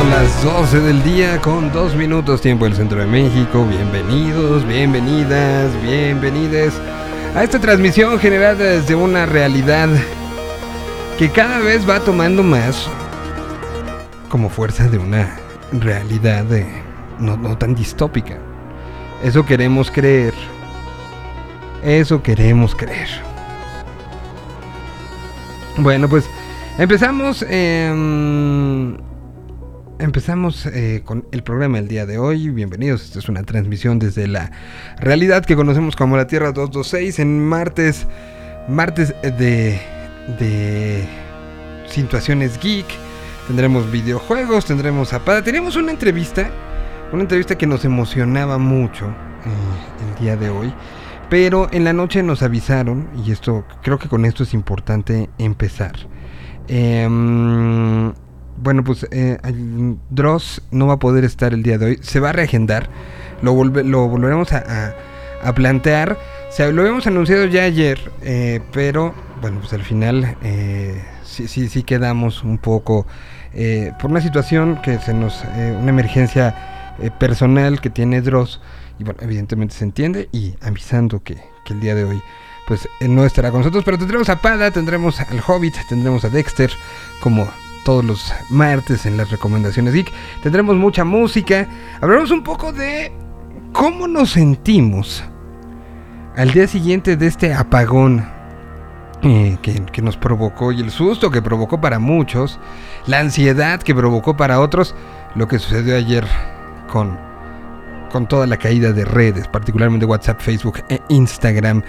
Son las 12 del día con dos minutos tiempo del centro de México. Bienvenidos, bienvenidas, bienvenides a esta transmisión generada desde una realidad que cada vez va tomando más como fuerza de una realidad no, no tan distópica. Eso queremos creer. Eso queremos creer. Bueno, pues empezamos. em, empezamos eh, con el programa del día de hoy. Bienvenidos. Esta es una transmisión desde la realidad que conocemos como la Tierra 226 en martes. Martes de. de. situaciones geek. Tendremos videojuegos, tendremos zapada. Tenemos una entrevista. Una entrevista que nos emocionaba mucho eh, el día de hoy. Pero en la noche nos avisaron, y esto creo que con esto es importante empezar. Em, bueno, pues eh, Dross no va a poder estar el día de hoy. Se va a reagendar. Lo, volve- lo volveremos a plantear. O sea, lo habíamos anunciado ya ayer, eh, pero bueno, pues al final eh, sí, sí, sí quedamos un poco eh, por una situación que se nos, eh, una emergencia eh, personal que tiene Dross. Y bueno, evidentemente se entiende y avisando que, que el día de hoy pues eh, no estará con nosotros, pero tendremos a Pada, tendremos al Hobbit, tendremos a Dexter, como todos los martes en las recomendaciones geek. Tendremos mucha música, hablaremos un poco de cómo nos sentimos al día siguiente de este apagón eh, que, nos provocó y el susto que provocó para muchos, la ansiedad que provocó para otros, lo que sucedió ayer con, con toda la caída de redes, particularmente WhatsApp, Facebook e Instagram.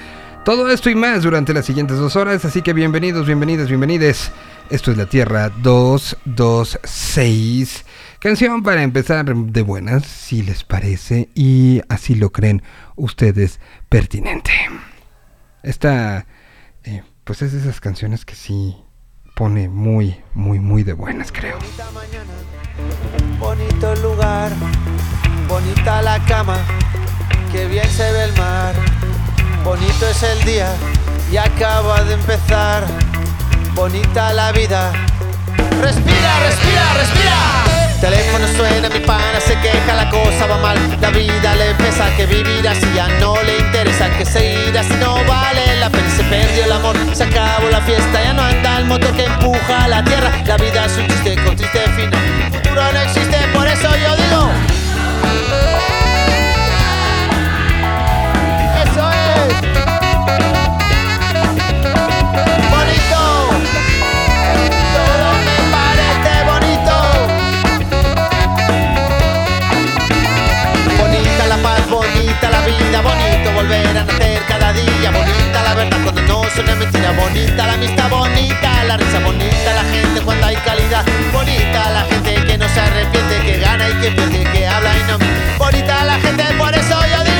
Todo esto y más durante las siguientes dos horas, así que bienvenidos, bienvenidas, bienvenides. Esto es la Tierra 226. Canción para empezar de buenas, si les parece, y así lo creen ustedes pertinente. Esta, eh, pues es de esas canciones que sí pone muy, muy, muy de buenas, creo. Bonita mañana, bonito lugar, bonita la cama, que bien se ve el mar. Bonito es el día y acaba de empezar. Bonita la vida. Respira, respira, respira. Teléfono suena, mi pana se queja, la cosa va mal. La vida le pesa que vivir así ya no le interesa. Que seguir así no vale la pena. Se perdió el amor, se acabó la fiesta. Ya no anda el motor que empuja la tierra. La vida es un chiste con triste final. El futuro no existe, por eso yo digo. La verdad cuando no suena mentira, bonita la amistad, bonita la risa, bonita la gente cuando hay calidad, bonita la gente que no se arrepiente, que gana y que pierde, que habla y no bonita la gente, por eso yo digo.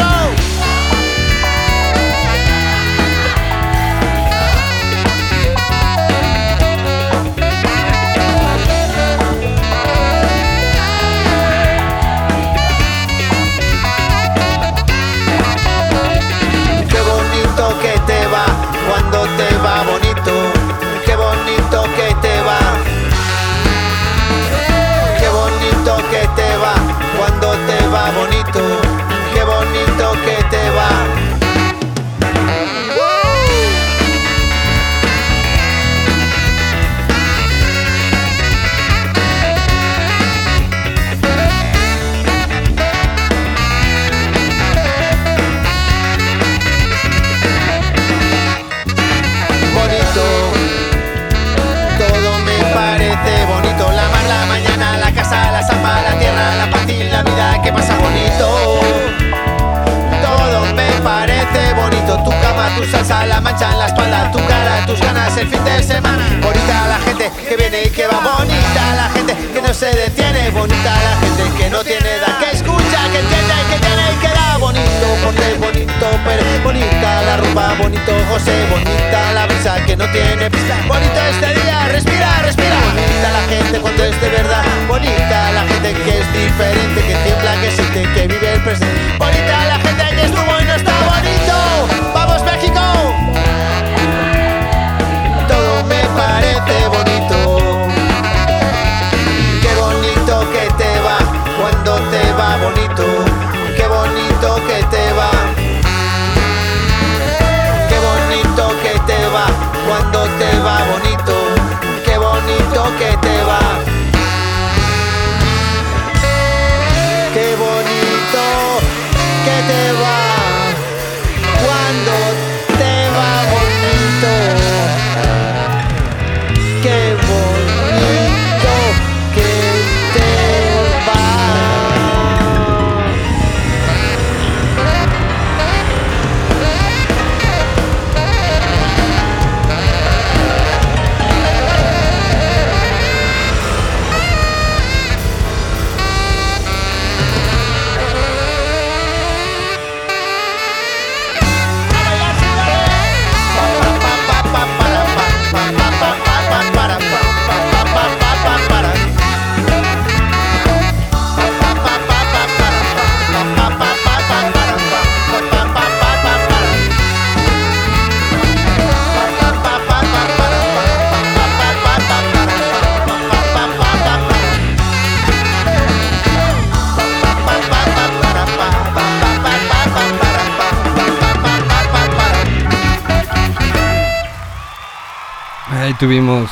Tuvimos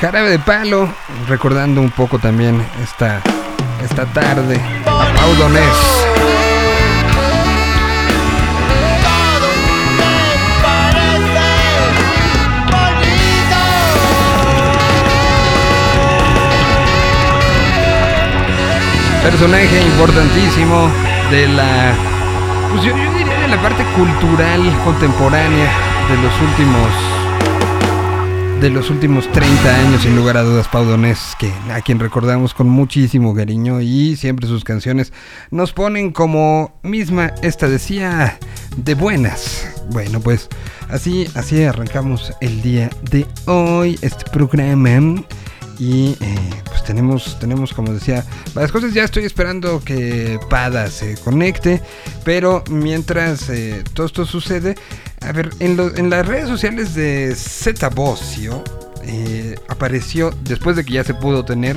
Jarabe de Palo, recordando un poco también esta, esta tarde a Pau Donés. Todo me parece bonito. Personaje importantísimo de la, pues yo, yo diría de la parte cultural contemporánea de los últimos de los últimos 30 años, sin lugar a dudas, Pau Donés, que a quien recordamos con muchísimo cariño y siempre sus canciones nos ponen como misma esta decía de buenas. Bueno, pues así así arrancamos el día de hoy este programa y eh, pues tenemos tenemos como decía varias cosas. Ya estoy esperando que Pada se conecte, pero mientras eh, todo esto sucede a ver, en, lo- las redes sociales de Zeta Bocio eh, apareció, después de que ya se pudo tener,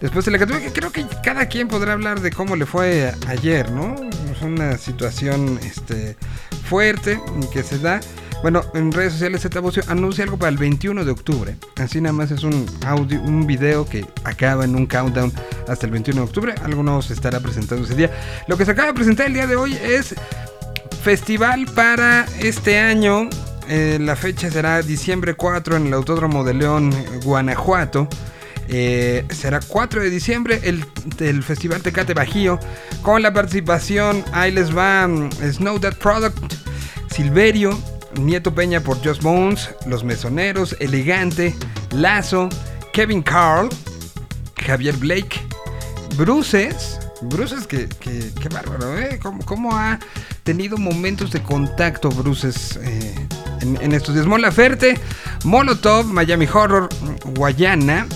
después de la que que creo que cada quien podrá hablar de cómo le fue ayer, ¿no? Es una situación este, fuerte que se da. Bueno, en redes sociales Zeta Bocio anuncia algo para el 21 de octubre. Así nada más es un audio, video que acaba en un countdown hasta el 21 de octubre. Algo nuevo se estará presentando ese día. Lo que se acaba de presentar el día de hoy es Festival para este año. eh, la fecha será diciembre 4 en el Autódromo de León, Guanajuato. Eh, será 4 de diciembre el, Festival Tecate Bajío. Con la participación, ahí les va mm, Snow That Product, Silverio, Nieto Peña por Just Bones, Los Mesoneros, Elegante, Lazo, Kevin Carl, Javier Blake, Bruces. Bruces, que, que, bárbaro, ¿eh? ¿Cómo, cómo ha tenido momentos de contacto Bruces eh, en, estos días? Mola Ferte, Molotov, Miami Horror, Guayana,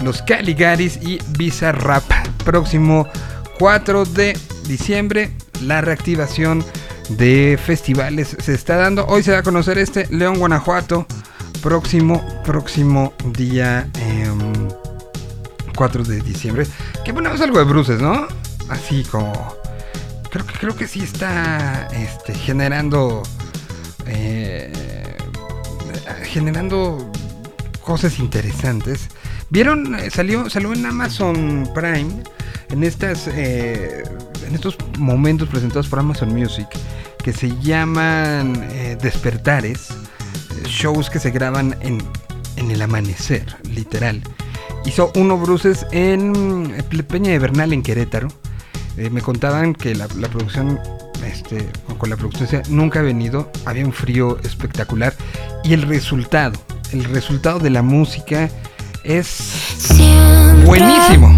Los Caligaris y Visa Rap. Próximo 4 de diciembre, la reactivación de festivales se está dando. Hoy se va a conocer este León, Guanajuato. Próximo, próximo día. em, 4 de diciembre. Que ponemos algo de bruces, ¿no? Así como. Creo que, creo que sí está este, generando. eh, generando cosas interesantes. ¿Vieron? Eh, Salió, salió en Amazon Prime. En estas. eh, en estos momentos presentados por Amazon Music. Que se llaman Despertares. Shows que se graban en, en el amanecer, literal. Hizo uno Bruces en Peña de Bernal en Querétaro. Eh, me contaban que la, la producción, este, con- la producción nunca ha venido, había un frío espectacular y el resultado, el resultado de la música es Siempre buenísimo.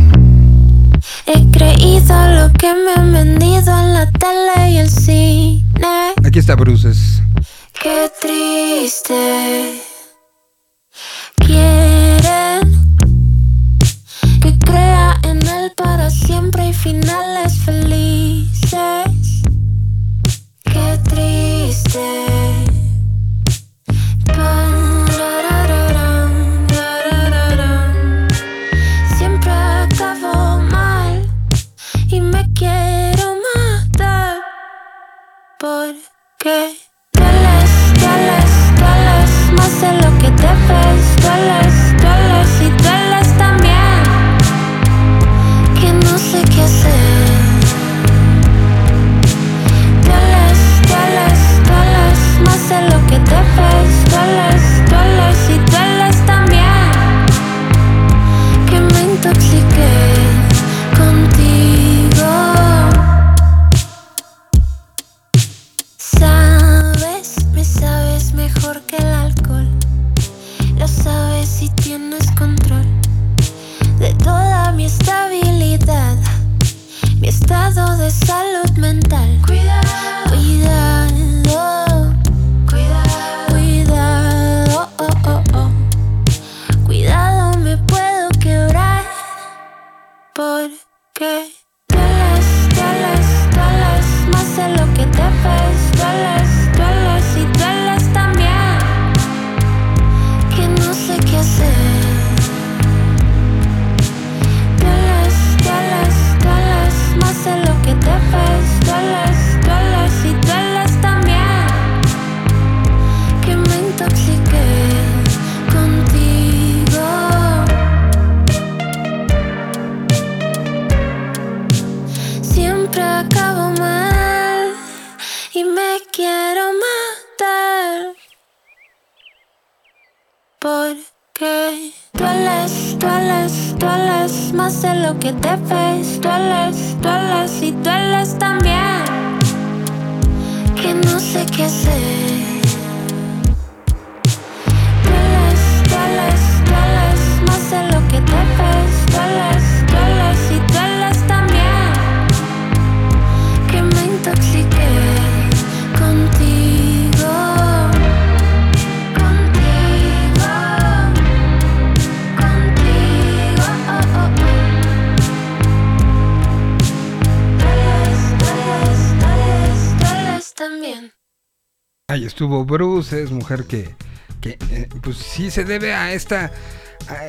He creído lo que me han vendido en la tele y el cine. Aquí está Bruces. Qué triste. Quieren para siempre y finales felices. Qué triste. Siempre acabo mal y me quiero matar. Porque dueles, dueles, dueles más de lo que debes. Dueles de salud mental. Cuidado, cuidado, cuidado, cuidado, oh, oh, oh. cuidado, me puedo quebrar porque dueles, dueles, dueles más de lo que debes, dueles, estuvo Bruce, es mujer que, que eh, pues sí se debe a esta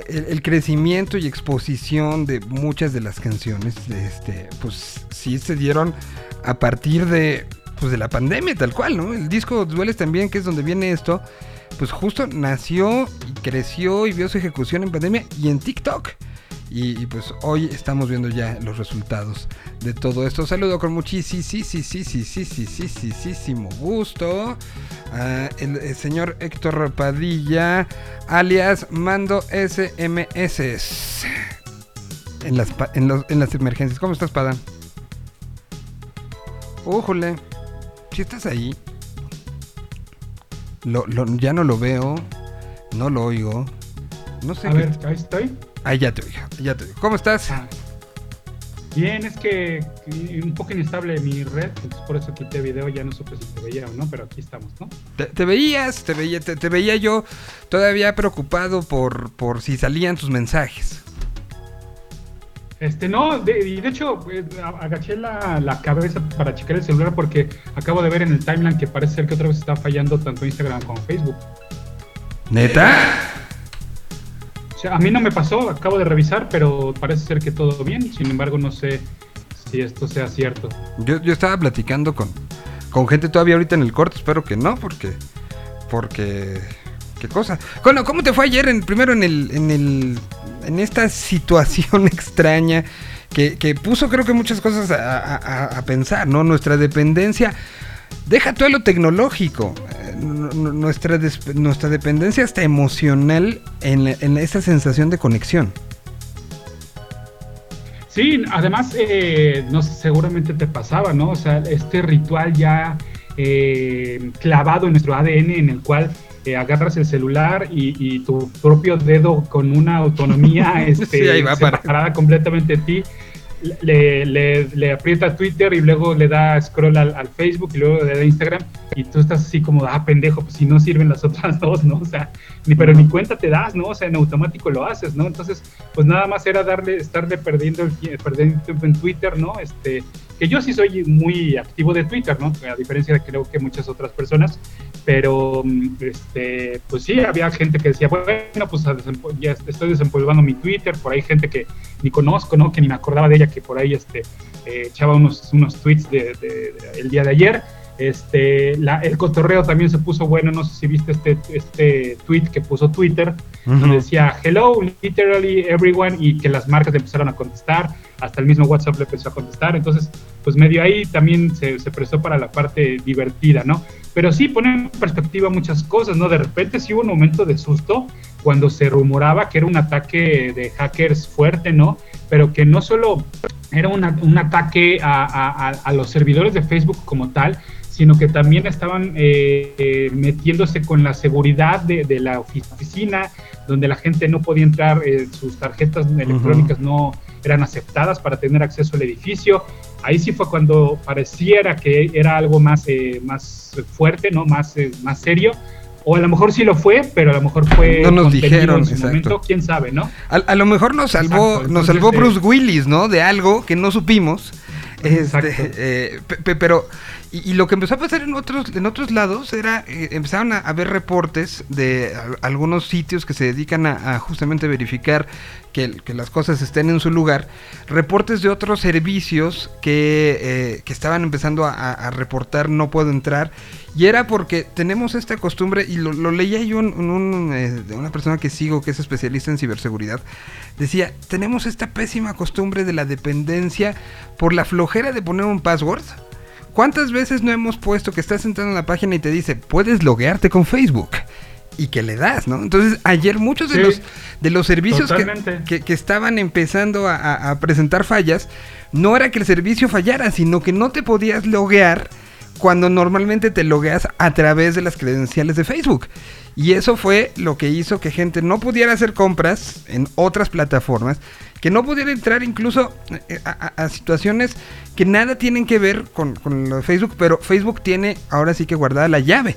el crecimiento y exposición de muchas de las canciones, este, pues sí se dieron a partir de pues de la pandemia tal cual, ¿no? El disco Dueles también, que es donde viene esto, pues justo nació y creció y vio su ejecución en pandemia y en TikTok. Y, y, pues hoy estamos viendo ya los resultados de todo esto. Saludo con muchísimo gusto a el, el señor Héctor Padilla, alias Mando SMS. En las, en, los- en las emergencias. ¿Cómo estás, Padán? Újole. Si estás ahí. Lo, lo- ya no lo veo. No lo oigo. No sé A qué. ver, ahí estoy. Ahí ya te oigo. Ya te oigo. ¿Cómo estás? Bien, es que, un poco inestable mi red, entonces por eso quité video, ya no supe si te veía o no, pero aquí estamos, ¿no? Te, te veías, te veía, te, te veía yo todavía preocupado por, por si salían tus mensajes. Este, no, de, y de hecho, pues, a- agaché la, la cabeza para checar el celular porque acabo de ver en el timeline que parece ser que otra vez está fallando tanto Instagram como Facebook. ¿Neta? Sea, a mí no me pasó, acabo de revisar, pero parece ser que todo bien, sin embargo no sé si esto sea cierto. Yo, yo estaba platicando con, con gente todavía ahorita en el corte, espero que no, porque. Porque. ¿Qué cosa? Bueno, ¿cómo te fue ayer en, primero en el. en el. en esta situación extraña? Que, que puso creo que muchas cosas a- a- a pensar, ¿no? Nuestra dependencia. Deja todo lo tecnológico. eh, nu- nu- nuestra, nuestra dependencia hasta emocional en, la- en esa sensación de conexión. Sí, además, eh, no sé, seguramente te pasaba, ¿no? O sea, este ritual ya eh, clavado en nuestro ADN en el cual eh, agarras el celular y, y tu propio dedo con una autonomía este, Sí, ahí va para- separada completamente de ti, le, le, le aprieta Twitter y luego le da scroll al, al Facebook y luego le da Instagram y tú estás así como, ah, pendejo, pues si no sirven las otras dos, ¿no? O sea, ni, pero ni cuenta te das, ¿no? O sea, en automático lo haces, ¿no? Entonces, pues nada más era darle, estarle perdiendo el perdiendo tiempo en Twitter, ¿no? Este, que yo sí soy muy activo de Twitter, ¿no? A diferencia de creo que muchas otras personas, pero mm, este, pues sí, había gente que decía, bueno, pues ya estoy desempolvando mi Twitter, por ahí gente que ni conozco, ¿no? Que ni me acordaba de ella, que por ahí este, eh, echaba unos, unos tweets de- de- el día de ayer. Este, la- el cotorreo también se puso bueno, no sé si viste este, este tweet que puso Twitter, donde decía hello, literally everyone, y que las marcas le empezaron a contestar, hasta el mismo WhatsApp le empezó a contestar, entonces, pues medio ahí también se, se prestó para la parte divertida, ¿no? Pero sí pone en perspectiva muchas cosas, ¿no? De repente sí hubo un momento de susto cuando se rumoraba que era un ataque de hackers fuerte, ¿no? Pero que no solo era una- un ataque a- a- a los servidores de Facebook como tal, sino que también estaban eh, eh, metiéndose con la seguridad de, de la oficina, donde la gente no podía entrar, eh, sus tarjetas electrónicas no eran aceptadas para tener acceso al edificio. Ahí sí fue cuando pareciera que era algo más, eh, más fuerte, ¿no? más, eh, más serio. O a lo mejor sí lo fue, pero a lo mejor fue No nos dijeron, en su exacto. momento, quién sabe, ¿no? A, a lo mejor nos salvó, Exacto, nos salvó eh, Bruce Willis, ¿no? De algo que no supimos. Exacto. Este, eh, pe- pe- pero, y, lo que empezó a pasar en otros, en otros lados era, eh, empezaron a haber reportes de al- algunos sitios que se dedican a, a justamente verificar que, las cosas estén en su lugar, reportes de otros servicios que, eh, que estaban empezando a, reportar no puedo entrar, y era porque tenemos esta costumbre, y lo, lo leía yo en un, eh, de una persona que sigo que es especialista en ciberseguridad, decía, tenemos esta pésima costumbre de la dependencia por la flojera de poner un password. ¿Cuántas veces no hemos puesto que estás entrando en la página y te dice, puedes loguearte con Facebook? y que le das, ¿no? Entonces, ayer muchos de Sí, los de los servicios que, que- que estaban empezando a- a presentar fallas, no era que el servicio fallara, sino que no te podías loguear cuando normalmente te logueas a través de las credenciales de Facebook. Y eso fue lo que hizo que gente no pudiera hacer compras en otras plataformas, que no pudiera entrar incluso eh, a, a- a situaciones que nada tienen que ver con, Facebook, pero Facebook tiene ahora sí que guardada la llave.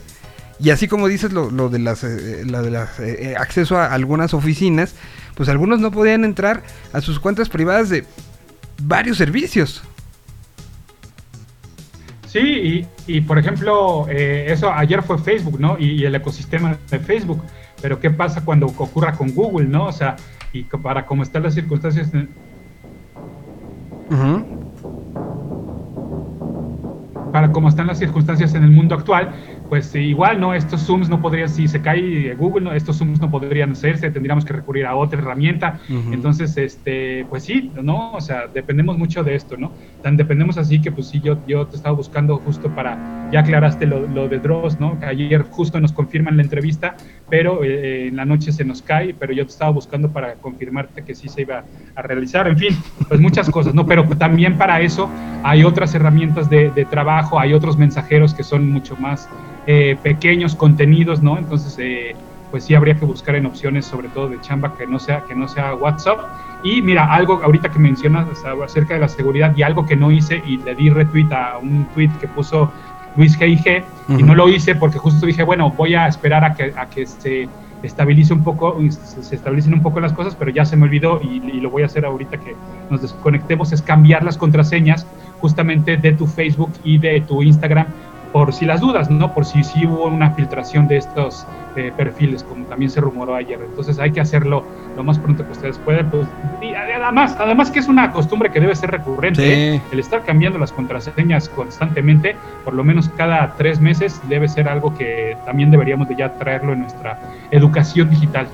Y así como dices lo, de las, eh, la de las eh, eh, acceso a algunas oficinas, pues algunos no podían entrar a sus cuentas privadas de varios servicios. Sí, y, y, por ejemplo, eh, eso ayer fue Facebook, ¿no? Y, y el ecosistema de Facebook. Pero ¿qué pasa cuando ocurra con Google, ¿no? O sea, y para cómo están las circunstancias en- Ujú. para cómo están las circunstancias en el mundo actual, pues eh, igual, ¿no? Estos Zooms no podrían, si se cae Google, ¿no? estos Zooms no podrían hacerse, tendríamos que recurrir a otra herramienta. Entonces, este, pues sí, ¿no? O sea, dependemos mucho de esto, ¿no? Tan dependemos así que, pues sí, yo, yo te estaba buscando justo para, ya aclaraste lo, lo de Dross, ¿no? Que ayer justo nos confirman la entrevista, pero eh, en la noche se nos cae, pero yo te estaba buscando para confirmarte que sí se iba a realizar. En fin, pues muchas cosas, ¿no? Pero también para eso hay otras herramientas de, de trabajo, hay otros mensajeros que son mucho más eh, pequeños contenidos, ¿no? Entonces, eh, pues sí habría que buscar en opciones, sobre todo de chamba, que no sea, que no sea WhatsApp. Y mira, algo ahorita que mencionas acerca de la seguridad y algo que no hice y le di retweet a un tweet que puso Luis G.I.G. y Ujú. no lo hice porque justo dije, bueno, voy a esperar a que, a que se estabilice un poco, se estabilicen un poco las cosas, pero ya se me olvidó y, y lo voy a hacer ahorita que nos desconectemos, es cambiar las contraseñas justamente de tu Facebook y de tu Instagram por si las dudas, ¿no? Por si sí hubo una filtración de estos eh, perfiles, como también se rumoró ayer. Entonces hay que hacerlo lo más pronto que ustedes puedan. Pues, y además, además que es una costumbre que debe ser recurrente, Sí. ¿eh? el estar cambiando las contraseñas constantemente, por lo menos cada tres meses, debe ser algo que también deberíamos de ya traerlo en nuestra educación digital.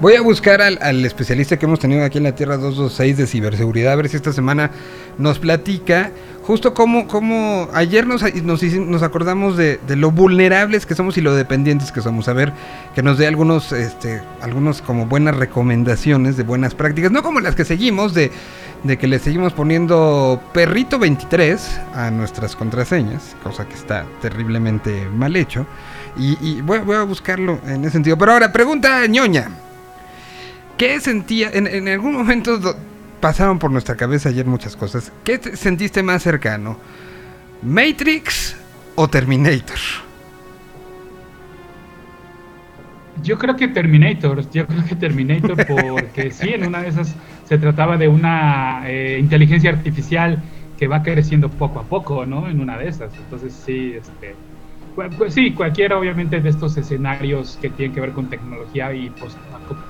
Voy a buscar al, al especialista que hemos tenido aquí en la Tierra 226 de ciberseguridad, a ver si esta semana nos platica justo cómo, cómo ayer nos, nos, acordamos de, de lo vulnerables que somos y lo dependientes que somos. A ver, que nos dé algunos, este, algunos como buenas recomendaciones de buenas prácticas, no como las que seguimos, de, de que le seguimos poniendo perrito 23 a nuestras contraseñas, cosa que está terriblemente mal hecho. Y, y voy, voy a buscarlo en ese sentido. Pero ahora, pregunta ñoña. ¿Qué sentía? En, en algún momento do- pasaron por nuestra cabeza ayer muchas cosas. ¿Qué te sentiste más cercano? ¿Matrix o Terminator? Yo creo que Terminator, yo creo que Terminator porque sí, en una de esas se trataba de una eh, inteligencia artificial que va creciendo poco a poco, ¿no? En una de esas. Entonces sí, este, cu- sí, cualquiera obviamente de estos escenarios que tienen que ver con tecnología y post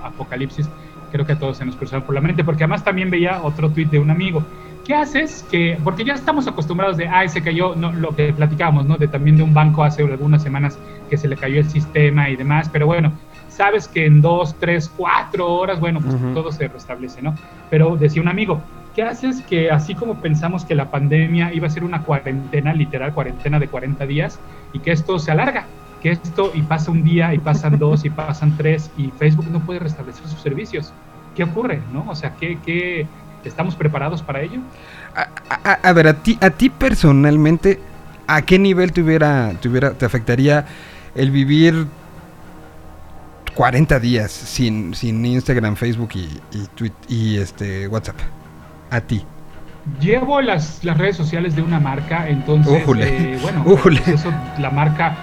apocalipsis, creo que a todos se nos cruzaron por la mente, porque además también veía otro tweet de un amigo. ¿Qué haces? Que, porque ya estamos acostumbrados de, ah, se cayó, no, lo que platicábamos, ¿no? De también de un banco hace algunas semanas que se le cayó el sistema y demás, pero bueno, sabes que en dos, tres, cuatro horas, bueno, pues todo se restablece, ¿no? Pero decía un amigo, ¿qué haces que así como pensamos que la pandemia iba a ser una cuarentena, literal cuarentena de 40 días, y que esto se alarga, que esto y pasa un día, y pasan dos, y pasan tres, y Facebook no puede restablecer sus servicios? ¿Qué ocurre, no? O sea, ¿qué, qué, ¿estamos preparados para ello? A, a- a ver, a ti, a ti personalmente, ¿a qué nivel te, hubiera, te, hubiera- te afectaría el vivir 40 días sin, sin Instagram, Facebook y, y, y este, WhatsApp? A ti. Llevo las, las redes sociales de una marca, entonces, eh, bueno, pues eso, la marca,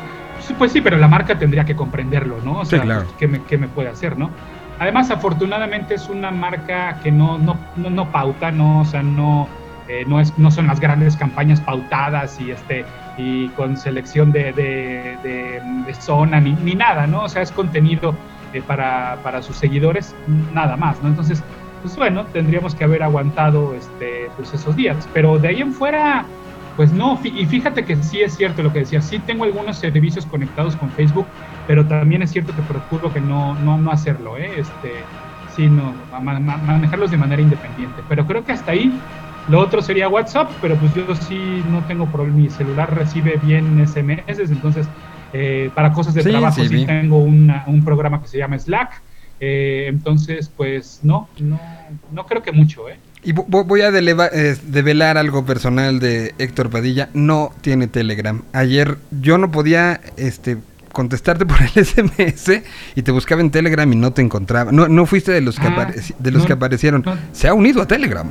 pues sí, pero la marca tendría que comprenderlo, ¿no? O Sí, sea, claro. pues, ¿qué, me, qué me puede hacer, no? Además, afortunadamente es una marca que no, no, no, no pauta, no, o sea, no, eh, no, es, no son las grandes campañas pautadas y este y con selección de, de, de- de zona ni, ni nada, ¿no? O sea, es contenido eh, para, para sus seguidores, nada más, ¿no? Entonces, pues bueno, tendríamos que haber aguantado este, pues esos días. Pero de ahí en fuera, pues no. Y fíjate que sí es cierto lo que decía. Sí tengo algunos servicios conectados con Facebook, pero también es cierto que procuro que no, no, no hacerlo, ¿eh? Este, sí, no, ma- ma- manejarlos de manera independiente. Pero creo que hasta ahí Lo otro sería WhatsApp, pero pues yo sí no tengo problema. Mi celular recibe bien SMS, entonces eh, para cosas de Sí, trabajo sí, sí, tengo una- un programa que se llama Slack. Eh, entonces, pues no, no, no creo que mucho, ¿eh? Y vo- vo- voy a deleva- eh, develar algo personal de Héctor Padilla. No tiene Telegram. Ayer yo no podía este, contestarte por el SMS y te buscaba en Telegram y no te encontraba. No, no fuiste de los que, Ah, apareci- de los no, que aparecieron. no. Se ha unido a Telegram.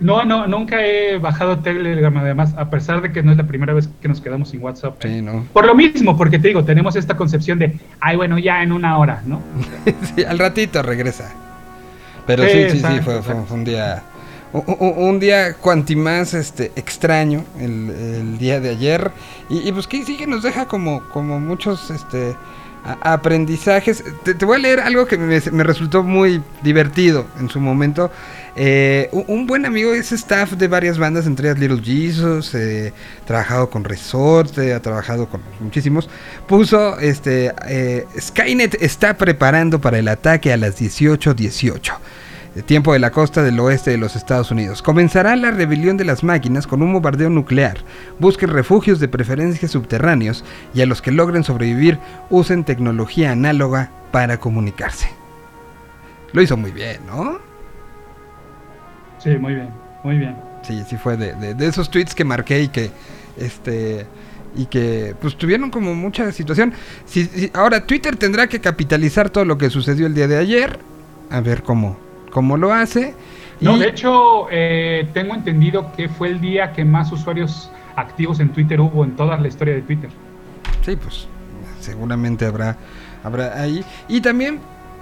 No, no, nunca he bajado Telegram, además, a pesar de que no es la primera vez que nos quedamos sin WhatsApp. ¿eh? Sí, ¿no? Por lo mismo, porque te digo, tenemos esta concepción de, ay, bueno, ya en una hora, ¿no? Sí, al ratito regresa. Pero Sí, sí, sí, fue, fue- un día. Un, un- un día cuanti más este, extraño el, el día de ayer. Y, y pues que sí que nos deja como, como muchos este, a- aprendizajes. Te, te voy a leer algo que me, me resultó muy divertido en su momento. Eh, un, buen amigo es staff de varias bandas, entre ellas Little Jesus, eh, trabajado con Resorte, ha trabajado con muchísimos. Puso, este, eh, Skynet está preparando para el ataque a las 18.18. de tiempo de la costa del oeste de los Estados Unidos. Comenzará la rebelión de las máquinas con un bombardeo nuclear. Busquen refugios de preferencia subterráneos y a los que logren sobrevivir usen tecnología análoga para comunicarse. Lo hizo muy bien, ¿no? Sí, muy bien, muy bien. Sí, sí fue de, de- de esos tweets que marqué y que este y que pues tuvieron como mucha situación. Si, si- ahora Twitter tendrá que capitalizar todo lo que sucedió el día de ayer, a ver cómo cómo lo hace. No, Y- de hecho, eh, tengo entendido que fue el día que más usuarios activos en Twitter hubo en toda la historia de Twitter. Sí, pues seguramente habrá, habrá ahí. Y también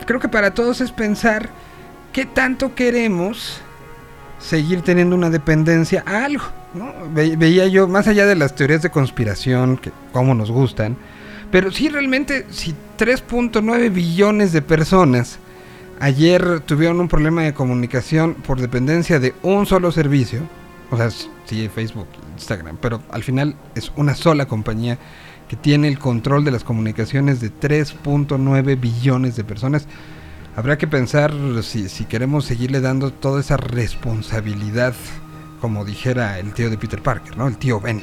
creo que para todos es pensar qué tanto queremos seguir teniendo una dependencia a algo. veía yo, más allá de las teorías de conspiración, que como nos gustan, pero sí realmente, si 3.9 billones de personas ayer tuvieron un problema de comunicación por dependencia de un solo servicio, o sea, sí, Facebook, Instagram, pero al final es una sola compañía que tiene el control de las comunicaciones de 3.9 billones de personas. Habrá que pensar si, si queremos seguirle dando toda esa responsabilidad, como dijera el tío de Peter Parker, ¿no? El tío Ben.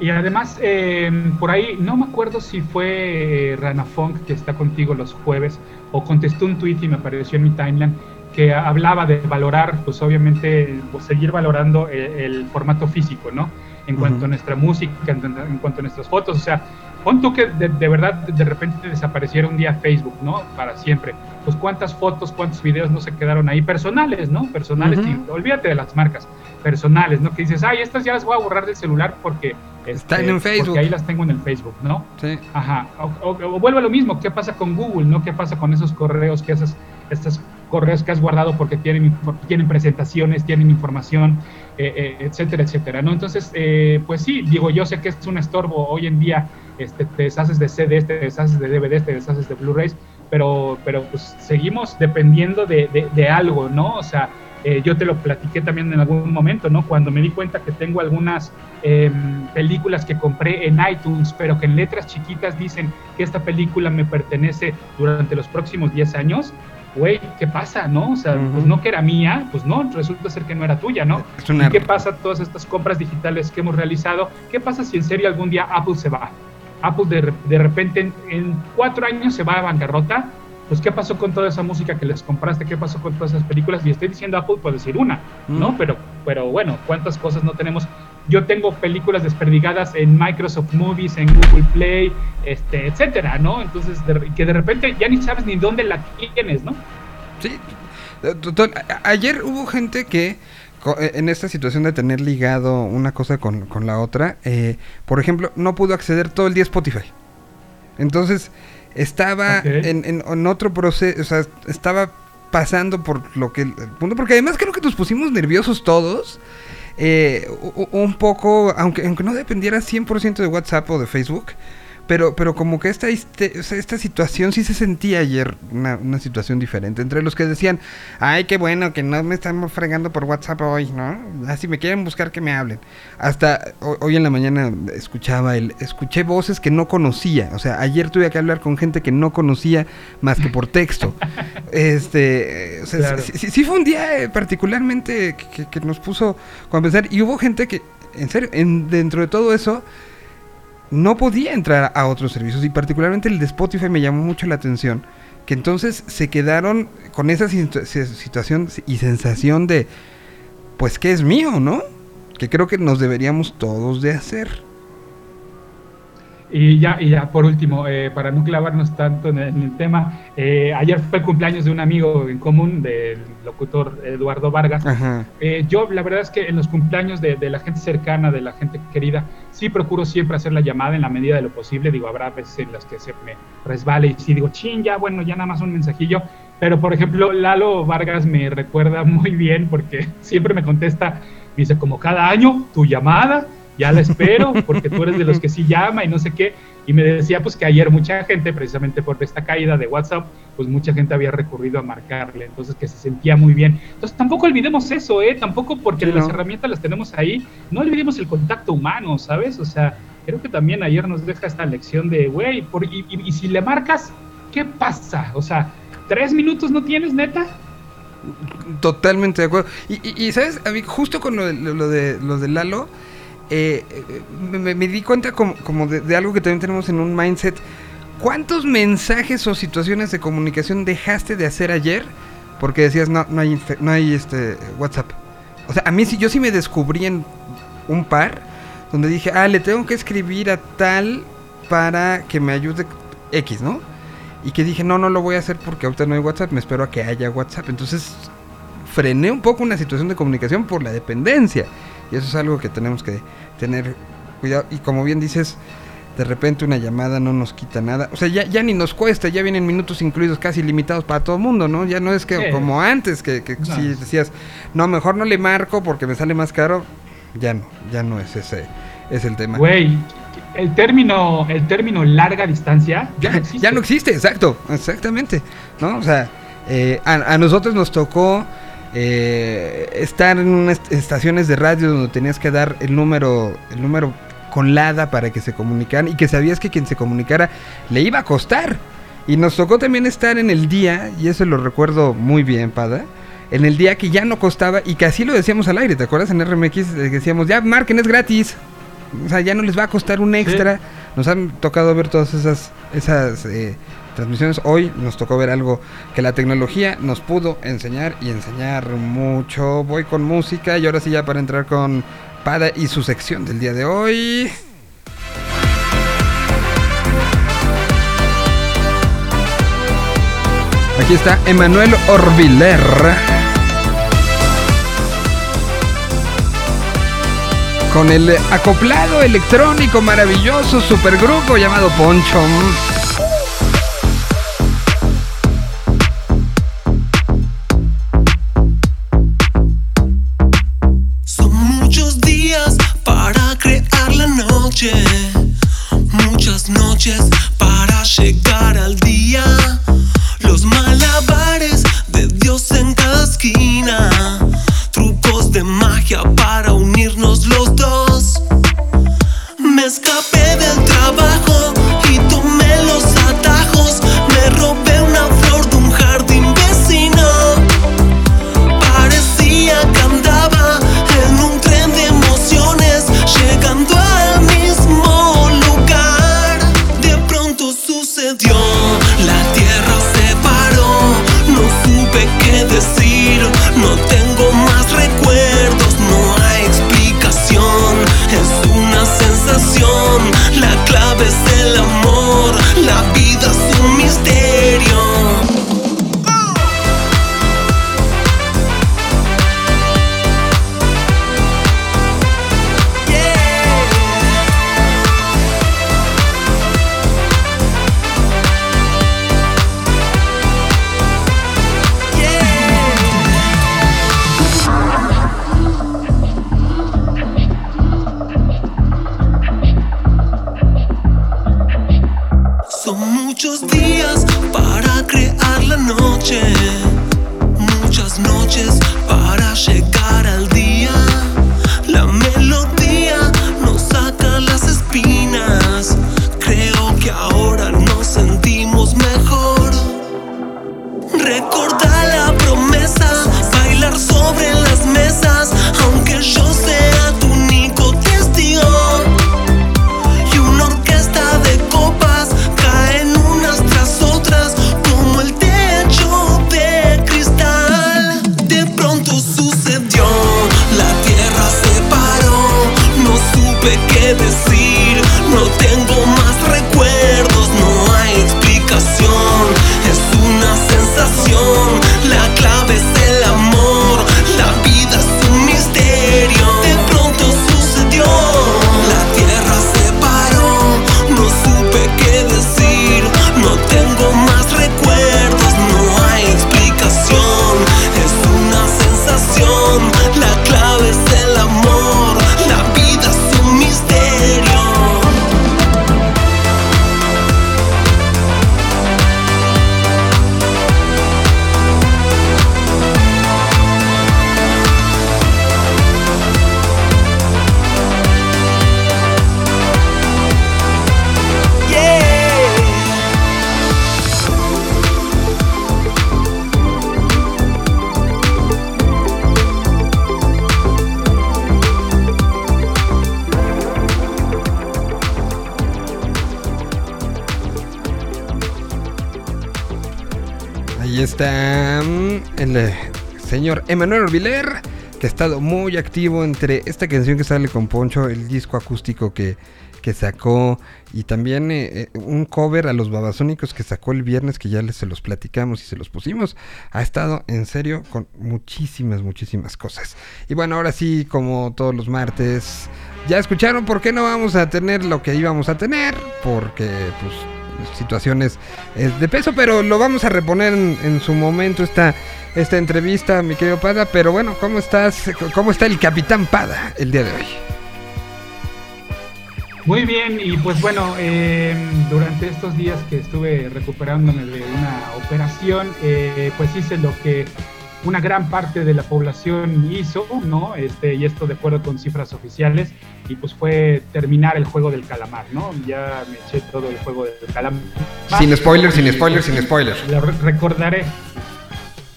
Y además, eh, por ahí, no me acuerdo si fue eh, Rana Funk que está contigo los jueves, o contestó un tweet y me apareció en mi timeline, que hablaba de valorar, pues obviamente, pues, seguir valorando eh, el, formato físico, ¿no? En cuanto a nuestra música, en, en cuanto a nuestras fotos, o sea, pon tú que de, de verdad de repente desapareciera un día Facebook, ¿no? Para siempre. Pues cuántas fotos, cuántos videos no se quedaron ahí personales, ¿no? Personales, y olvídate de las marcas, personales, ¿no? Que dices, ay, estas ya las voy a borrar del celular porque... Están este, en Facebook. Porque ahí las tengo en el Facebook, ¿no? Sí. Ajá. O, o- o vuelve a lo mismo. ¿Qué pasa con Google, no? ¿Qué pasa con esos correos que haces, estos correos que has guardado porque tienen, tienen presentaciones, tienen información, eh, eh, etcétera, etcétera, ¿no? Entonces, eh, pues sí, digo, yo sé que es un estorbo hoy en día. Este, te deshaces de CDs, te deshaces de DVDs, te deshaces de Blu-rays, pero, pero pues seguimos dependiendo de, de- de algo, ¿no? O sea, eh, yo te lo platiqué también en algún momento, ¿no? Cuando me di cuenta que tengo algunas eh, películas que compré en iTunes, pero que en letras chiquitas dicen que esta película me pertenece durante los próximos 10 años, güey, ¿qué pasa, no? O sea, pues no que era mía, pues no, resulta ser que no era tuya, ¿no? Es una- ¿Y qué pasa todas estas compras digitales que hemos realizado? ¿Qué pasa si en serio algún día Apple se va? Apple de, de repente en, en cuatro años se va a bancarrota. Pues, ¿qué pasó con toda esa música que les compraste? ¿Qué pasó con todas esas películas? Y estoy diciendo Apple por decir una, ¿no? Pero, pero bueno, ¿cuántas cosas no tenemos? Yo tengo películas desperdigadas en Microsoft Movies, en Google Play, este, etcétera, ¿no? Entonces, de- que de repente ya ni sabes ni dónde la tienes, ¿no? Sí. Eh, total, ayer hubo gente que eh, en esta situación de tener ligado una cosa con, con la otra, eh, por ejemplo, no pudo acceder todo el día a Spotify. Entonces, estaba en, en- en otro proceso, o sea, estaba pasando por lo que el punto, porque además creo que nos pusimos nerviosos todos. Eh, un poco, aunque, aunque no dependiera 100% de WhatsApp o de Facebook, Pero, pero como que esta, esta situación sí se sentía ayer una, una situación diferente. Entre los que decían, ay, qué bueno que no me estamos fregando por WhatsApp hoy, ¿no? Si me quieren buscar que me hablen. Hasta ho- hoy en la mañana escuchaba el, escuché voces que no conocía. O sea, ayer tuve que hablar con gente que no conocía más que por texto. este, o sea, Claro. sí, sí- sí fue un día eh, particularmente que, que- que nos puso a pensar. Y hubo gente que, en serio, en, dentro de todo eso no podía entrar a otros servicios y particularmente el de Spotify me llamó mucho la atención que entonces se quedaron con esa situación y sensación de pues que es mío, ¿no? Que creo que nos deberíamos todos de hacer. Y ya, y ya por último, eh, para no clavarnos tanto en el, en el tema, eh, ayer fue el cumpleaños de un amigo en común, del locutor Eduardo Vargas. Eh, yo, la verdad es que en los cumpleaños de, de la gente cercana, de la gente querida, sí procuro siempre hacer la llamada en la medida de lo posible. Digo, habrá veces en las que se me resbale y sí digo, chin, ya, bueno, ya nada más un mensajillo. Pero, por ejemplo, Lalo Vargas me recuerda muy bien porque siempre me contesta, me dice, como cada año, tu llamada, ya la espero, porque tú eres de los que sí llama y no sé qué. Y me decía, pues que ayer mucha gente, precisamente por esta caída de WhatsApp, pues mucha gente había recurrido a marcarle, entonces que se sentía muy bien. Entonces tampoco olvidemos eso, ¿eh? Tampoco porque Sí, las ¿no? herramientas las tenemos ahí, no olvidemos el contacto humano, ¿sabes? O sea, creo que también ayer nos deja esta lección de, güey, por- y, y- y si le marcas, ¿qué pasa? O sea, ¿tres minutos no tienes, neta? Totalmente de acuerdo. Y, y- y, ¿sabes? A mí, justo con lo de, lo de, lo de Lalo, eh, eh, me, di cuenta como, de, algo que también tenemos en un mindset. ¿Cuántos mensajes o situaciones de comunicación dejaste de hacer ayer? Porque decías, no, no hay, no hay este WhatsApp. O sea, a mí sí, yo sí me descubrí en un par donde dije, ah, le tengo que escribir a tal para que me ayude X, ¿no? Y que dije, no, no lo voy a hacer porque ahorita no hay WhatsApp, me espero a que haya WhatsApp. Entonces frené un poco una situación de comunicación por la dependencia. Y eso es algo que tenemos que tener cuidado. Y como bien dices, de repente una llamada no nos quita nada. O sea, ya, ya ni nos cuesta, ya vienen minutos incluidos casi limitados para todo el mundo, ¿no? Ya no es que Sí. como antes, que, que No. si decías, no, mejor no le marco porque me sale más caro. Ya no, ya no es ese, es el tema. Güey, el término, el término larga distancia ya no existe. Ya no existe, exacto, exactamente. ¿No? O sea, eh, a, a nosotros nos tocó eh, estar en unas estaciones de radio donde tenías que dar el número, el número con LADA para que se comunicaran y que sabías que quien se comunicara le iba a costar. Y nos tocó también estar en el día, y eso lo recuerdo muy bien, Pada, en el día que ya no costaba y que así lo decíamos al aire, ¿te acuerdas? En RMX eh, decíamos, ya marquen, es gratis. O sea, ya no les va a costar un extra. Nos han tocado ver todas esas, esas eh, transmisiones. Hoy nos tocó ver algo que la tecnología nos pudo enseñar y enseñar mucho. Voy con música y ahora sí ya para entrar con Pada y su sección del día de hoy. Aquí está Emanuel Orbiler. Con el acoplado electrónico maravilloso supergrupo llamado Poncho. Muchas noches para llegar al día. Los malabares de Dios en cada esquina, trucos de magia para unirnos los entre esta canción que sale con Poncho, el disco acústico que, que sacó, y también eh, eh, un cover a los babasónicos que sacó el viernes, que ya les se los platicamos y se los pusimos. Ha estado en serio con muchísimas, muchísimas cosas. Y bueno, ahora sí, como todos los martes, ya escucharon por qué no vamos a tener lo que íbamos a tener, porque pues situaciones de peso, pero lo vamos a reponer en, en su momento esta, esta entrevista, mi querido Pada. Pero bueno, ¿cómo estás? ¿Cómo está el Capitán Pada el día de hoy? Muy bien, y pues bueno, eh, durante estos días que estuve recuperándome de una operación, eh, pues hice lo que una gran parte de la población hizo, ¿no? Este, y esto de acuerdo con cifras oficiales, y pues fue terminar el juego del calamar, ¿no? Ya me eché todo el juego del calamar. Sin spoilers, sin spoilers, sin spoilers. Recordaré.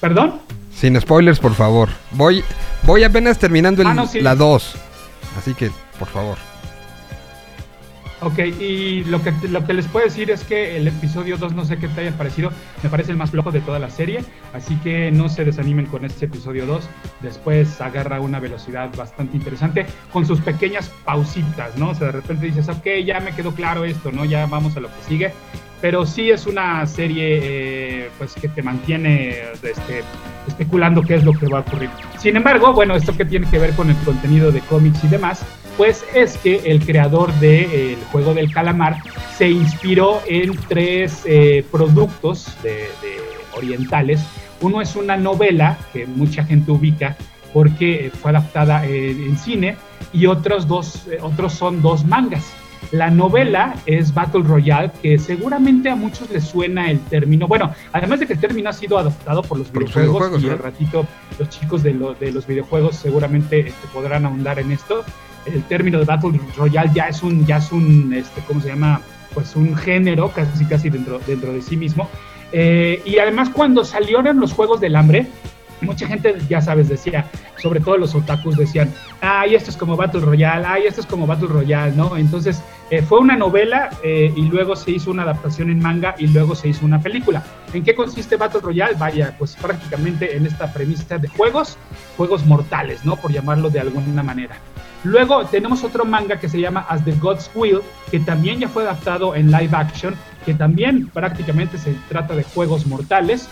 ¿Perdón? Sin spoilers, por favor. Voy, voy apenas terminando el- Ah, no, sí. la 2. Así que, por favor. Ok, y lo que, lo que les puedo decir es que el episodio 2, no sé qué te haya parecido, me parece el más flojo de toda la serie, así que no se desanimen con este episodio 2, después agarra una velocidad bastante interesante con sus pequeñas pausitas, ¿no? O sea, de repente dices, ok, ya me quedó claro esto, ¿no? Ya vamos a lo que sigue, pero sí es una serie eh, pues que te mantiene este, especulando qué es lo que va a ocurrir. Sin embargo, bueno, esto que tiene que ver con el contenido de cómics y demás, pues es que el creador del de, eh, juego del calamar se inspiró en tres eh, productos de, de orientales. Uno es una novela que mucha gente ubica porque fue adaptada eh, en cine y otros dos, otros son dos mangas. La novela es Battle Royale, que seguramente a muchos les suena el término. Bueno, además de que el término ha sido adoptado por los Por videojuegos, videojuegos, y ¿no? al ratito los chicos de, lo- de los videojuegos seguramente este, podrán ahondar en esto. El término de Battle Royale ya es un, ya es un, este, ¿cómo se llama? Pues un género casi casi dentro, dentro de sí mismo. Eh, y además cuando salieron los Juegos del Hambre, mucha gente, ya sabes, decía, sobre todo los otakus decían, ay, esto es como Battle Royale, ay, esto es como Battle Royale, ¿no? Entonces, eh, fue una novela eh, y luego se hizo una adaptación en manga y luego se hizo una película. ¿En qué consiste Battle Royale? Vaya, pues prácticamente en esta premisa de juegos, juegos mortales, ¿no? Por llamarlo de alguna manera. Luego tenemos otro manga que se llama As the Gods Will, que también ya fue adaptado en live action, que también prácticamente se trata de juegos mortales.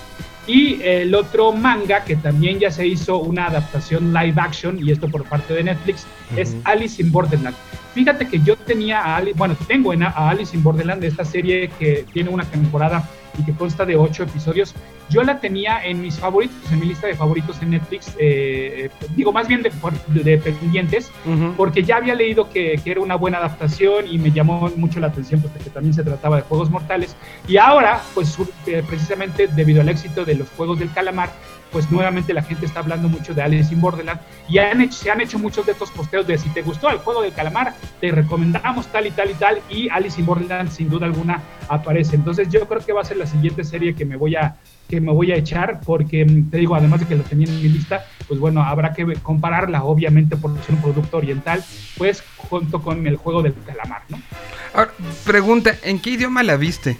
Y el otro manga que también ya se hizo una adaptación live action, y esto por parte de Netflix, es. Alice in Borderland. Fíjate que yo tenía a Alice, bueno, tengo en a a Alice in Borderland, esta serie que tiene una temporada y que consta de ocho episodios. Yo la tenía en mis favoritos, en mi lista de favoritos en Netflix, eh, eh, digo más bien de, de pendientes, porque ya había leído que, que era una buena adaptación y me llamó mucho la atención porque también se trataba de juegos mortales. Y ahora, pues eh, precisamente debido al éxito de los Juegos del Calamar, pues nuevamente la gente está hablando mucho de Alice in Borderland y se han hecho muchos de estos posteos de si te gustó el juego del calamar, te recomendamos tal y tal y tal y Alice in Borderland sin duda alguna aparece. Entonces yo creo que va a ser la siguiente serie que me voy a que me voy a echar porque mm, te digo, además de que lo tenía en mi lista, pues bueno, habrá que compararla obviamente por ser un producto oriental, pues junto con el juego del calamar, ¿no? Ahora, pregunta, ¿en qué idioma la viste?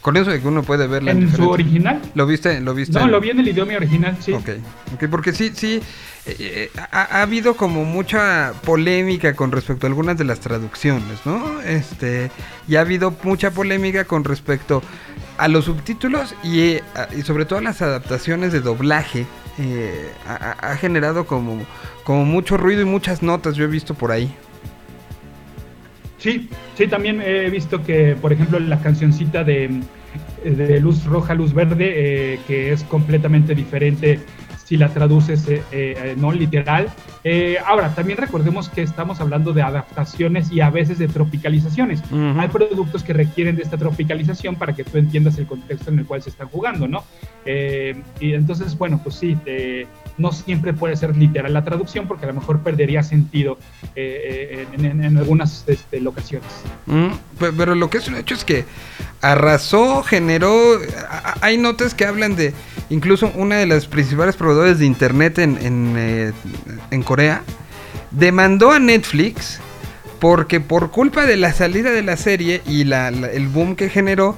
Con eso de que uno puede verla ¿En su original? ¿Lo viste? ¿Lo viste? No, en- lo vi en el idioma original, sí. Ok, ok, porque sí, sí, eh, eh, ha, ha habido como mucha polémica con respecto a algunas de las traducciones, ¿no? Este, y ha habido mucha polémica con respecto a los subtítulos y, eh, y sobre todo a las adaptaciones de doblaje. eh, ha, ha- ha generado como, como mucho ruido y muchas notas, yo he visto por ahí. Sí, sí, también he visto que, por ejemplo, la cancioncita de, de Luz Roja, Luz Verde, eh, que es completamente diferente si la traduces eh, eh, no literal. Eh, ahora, también recordemos que estamos hablando de adaptaciones y a veces de tropicalizaciones. Ujú. Hay productos que requieren de esta tropicalización para que tú entiendas el contexto en el cual se están jugando, ¿no? Y entonces, bueno, pues sí, no siempre puede ser literal la traducción porque a lo mejor perdería sentido en, en- en algunas este, locaciones. Mm, pe- Pero lo que es un hecho es que arrasó, generó. Hay notas que hablan de. Incluso una de las principales proveedores de internet en, eh, en Corea demandó a Netflix porque por culpa de la salida de la serie y la- el boom que generó,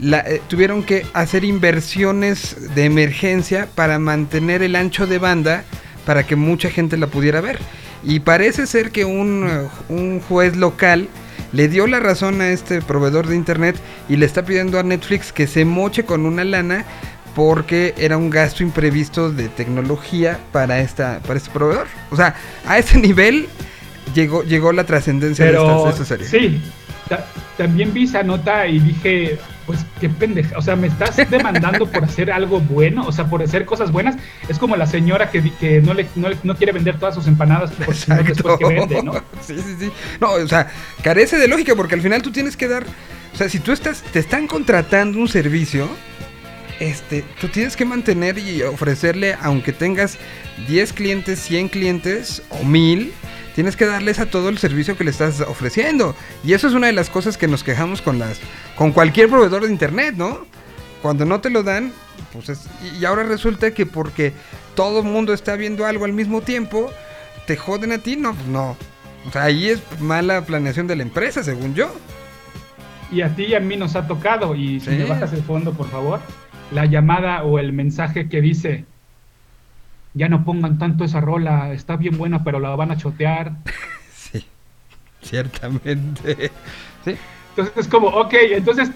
eh, tuvieron que hacer inversiones de emergencia para mantener el ancho de banda para que mucha gente la pudiera ver. Y parece ser que un, eh, un juez local le dio la razón a este proveedor de internet y le está pidiendo a Netflix que se moche con una lana porque era un gasto imprevisto de tecnología para esta para este proveedor. O sea, a ese nivel llegó llegó la trascendencia de, esta, serie. sí, ta- también vi esa nota y dije, pues qué pendeja, o sea, me estás demandando por hacer algo bueno, o sea, por hacer cosas buenas. Es como la señora que, que no, le, no, no quiere vender todas sus empanadas porque no después que vende, ¿no? Sí, sí, sí. No, o sea, carece de lógica porque al final tú tienes que dar, o sea, si tú estás te están contratando un servicio, este, tú tienes que mantener y ofrecerle aunque tengas 10 clientes, 100 clientes o 1000 Tienes que darles a todo el servicio que le estás ofreciendo. Y eso es una de las cosas que nos quejamos con las con cualquier proveedor de internet, ¿no? Cuando no te lo dan, pues es, y- ahora resulta que porque todo el mundo está viendo algo al mismo tiempo, te joden a ti, no, pues no. O sea, ahí es mala planeación de la empresa, según yo. Y a ti y a mí nos ha tocado, y si Sí. me bajas el fondo, por favor, la llamada o el mensaje que dice, ya no pongan tanto esa rola, está bien buena, pero la van a chotear. Sí, ciertamente. Sí. Entonces es como, ok, entonces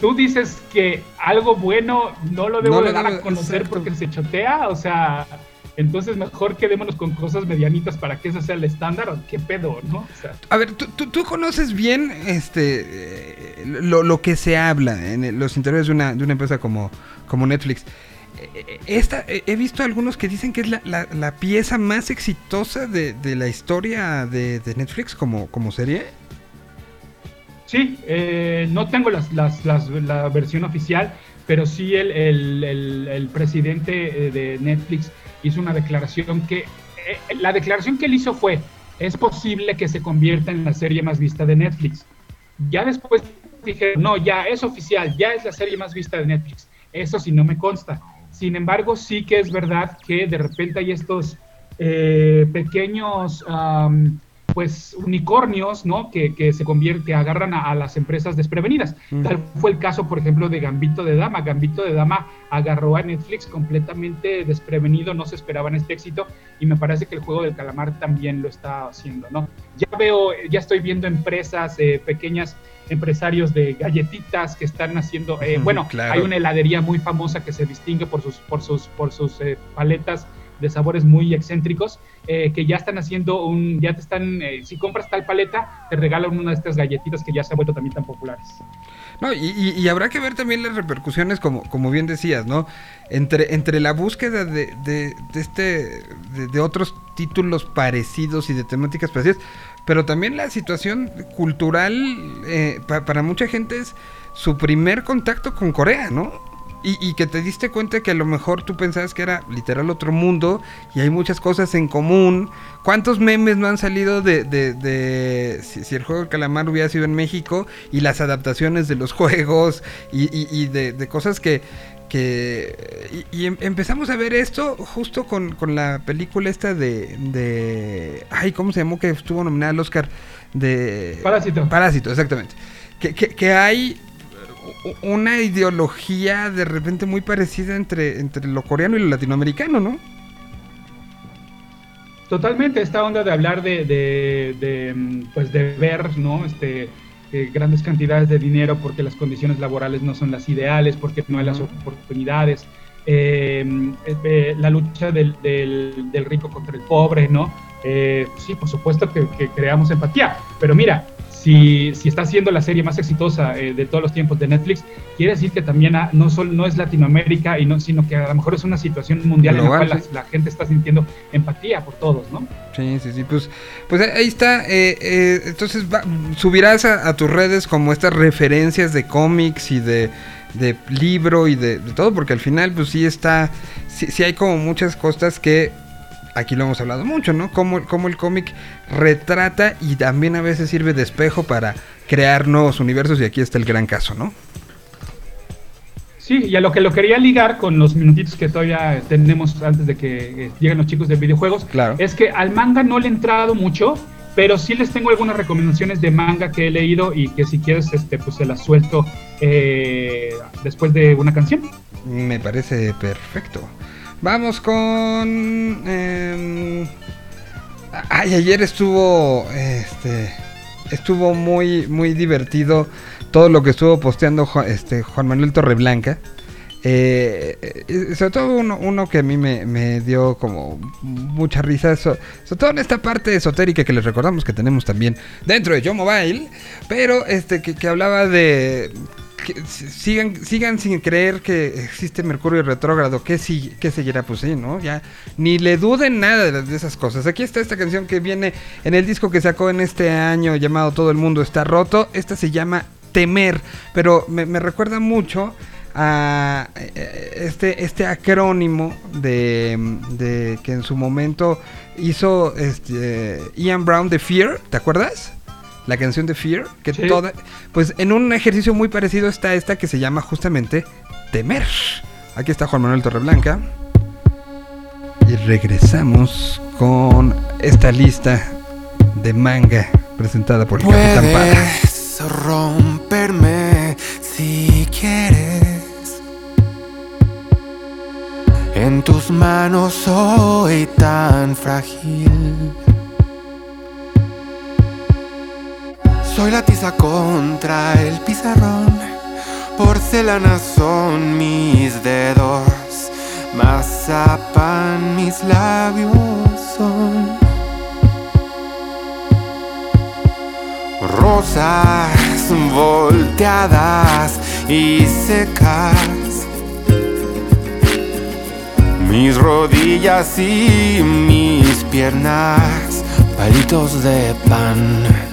tú dices que algo bueno no lo debo No de dar a conocer exacto. porque se chotea, o sea, entonces mejor quedémonos con cosas medianitas para que ese sea el estándar, o qué pedo, ¿no? O sea, A ver, ¿tú, tú, tú conoces bien este eh, lo, lo que se habla en los interiores de una, de una empresa como, como Netflix. Eh, Esta, he visto algunos que dicen que es la, la- la pieza más exitosa de, de la historia de, de Netflix como, como serie. Sí, eh, no tengo las, las- las- la versión oficial, pero sí el, el- el- presidente eh, de Netflix hizo una declaración que, eh, la declaración que él hizo fue, es posible que se convierta en la serie más vista de Netflix. Ya después dije, no, ya es oficial, ya es la serie más vista de Netflix. Eso sí no me consta. Sin embargo, sí que es verdad que de repente hay estos eh, pequeños am, pues unicornios, ¿no? Que, que se convierten, que agarran a, a las empresas desprevenidas. Ujú. Tal fue el caso, por ejemplo, de Gambito de Dama. Gambito de Dama agarró a Netflix completamente desprevenido, no se esperaban este éxito, y me parece que el juego del calamar también lo está haciendo, ¿no? Ya veo, ya estoy viendo empresas eh, pequeñas, empresarios de galletitas que están haciendo, eh, bueno, claro. hay una heladería muy famosa que se distingue por sus, por sus, por sus eh, paletas de sabores muy excéntricos, eh, que ya están haciendo un, ya te están, eh, si compras tal paleta, te regalan una de estas galletitas que ya se han vuelto también tan populares. No, y, y- habrá que ver también las repercusiones, como, como bien decías, ¿no? Entre, entre la búsqueda de, de, de este, de, de otros títulos parecidos y de temáticas parecidas, pero también la situación cultural eh, pa- para mucha gente es su primer contacto con Corea, ¿no? Y, y que te diste cuenta que a lo mejor tú pensabas que era literal otro mundo y hay muchas cosas en común. ¿Cuántos memes no han salido de, de, de si, si el juego de calamar hubiera sido en México y las adaptaciones de los juegos y, y- y de, de cosas que... que y, em- empezamos a ver esto justo con, con la película esta de, de... Ay, ¿cómo se llamó? Que estuvo nominada al Oscar de... Parásito. Parásito, exactamente. Que, que, que hay una ideología de repente muy parecida entre, entre lo coreano y lo latinoamericano, ¿no? Totalmente, esta onda de hablar de, de, de, pues de ver, ¿no? Este, eh, grandes cantidades de dinero porque las condiciones laborales no son las ideales, porque no hay las oportunidades, eh, eh, la lucha del, del- del rico contra el pobre, ¿no? Eh, sí, por supuesto que, que creamos empatía, pero mira, si, si está siendo la serie más exitosa eh, de todos los tiempos de Netflix, quiere decir que también no, sol- no es Latinoamérica, y no, sino que a lo mejor es una situación mundial Global, en la cual sí. la, la gente está sintiendo empatía por todos, ¿no? Sí, sí, sí, pues, pues ahí está. eh, eh, entonces va- subirás a, a tus redes como estas referencias de cómics y de, de libro y de, de todo, porque al final pues sí está, sí, sí hay como muchas cosas que aquí lo hemos hablado mucho, ¿no? Como, como el cómic retrata y también a veces sirve de espejo para crear nuevos universos y aquí está el gran caso, ¿no? Sí, y a lo que lo quería ligar con los minutitos que todavía tenemos antes de que eh, lleguen los chicos de videojuegos, Claro. es que al manga no le he entrado mucho, pero sí les tengo algunas recomendaciones de manga que he leído y que si quieres, este, pues se las suelto eh, después de una canción. Me parece perfecto. Vamos con. em, ay, ayer estuvo. Este. Estuvo muy, muy divertido todo lo que estuvo posteando este, Juan Manuel Torreblanca. Eh, eh, sobre todo uno, uno que a mí me, me dio como mucha risa, so- sobre todo en esta parte esotérica que les recordamos que tenemos también dentro de Yo Mobile, pero este que, que hablaba de sigan, sigan sin creer que existe Mercurio retrógrado, que si, que seguirá pues sí, ¿no? Ya ni le duden nada de, de esas cosas. Aquí está esta canción que viene en el disco que sacó en este año llamado Todo el mundo está roto. Esta se llama Temer, pero me, me recuerda mucho a eh, este, este acrónimo de, de que en su momento hizo este, Ian Brown de Fear, ¿te acuerdas? La canción de Fear, que Sí. toda, pues en un ejercicio muy parecido está esta que se llama justamente Temer. Aquí está Juan Manuel Torreblanca. Y regresamos con esta lista de manga presentada por el Capitán Pata. Puedes romperme si quieres. En tus manos soy tan frágil. Soy la tiza contra el pizarrón. Porcelana son mis dedos. Mazapan mis labios son. Rosas volteadas y secas. Mis rodillas y mis piernas, palitos de pan.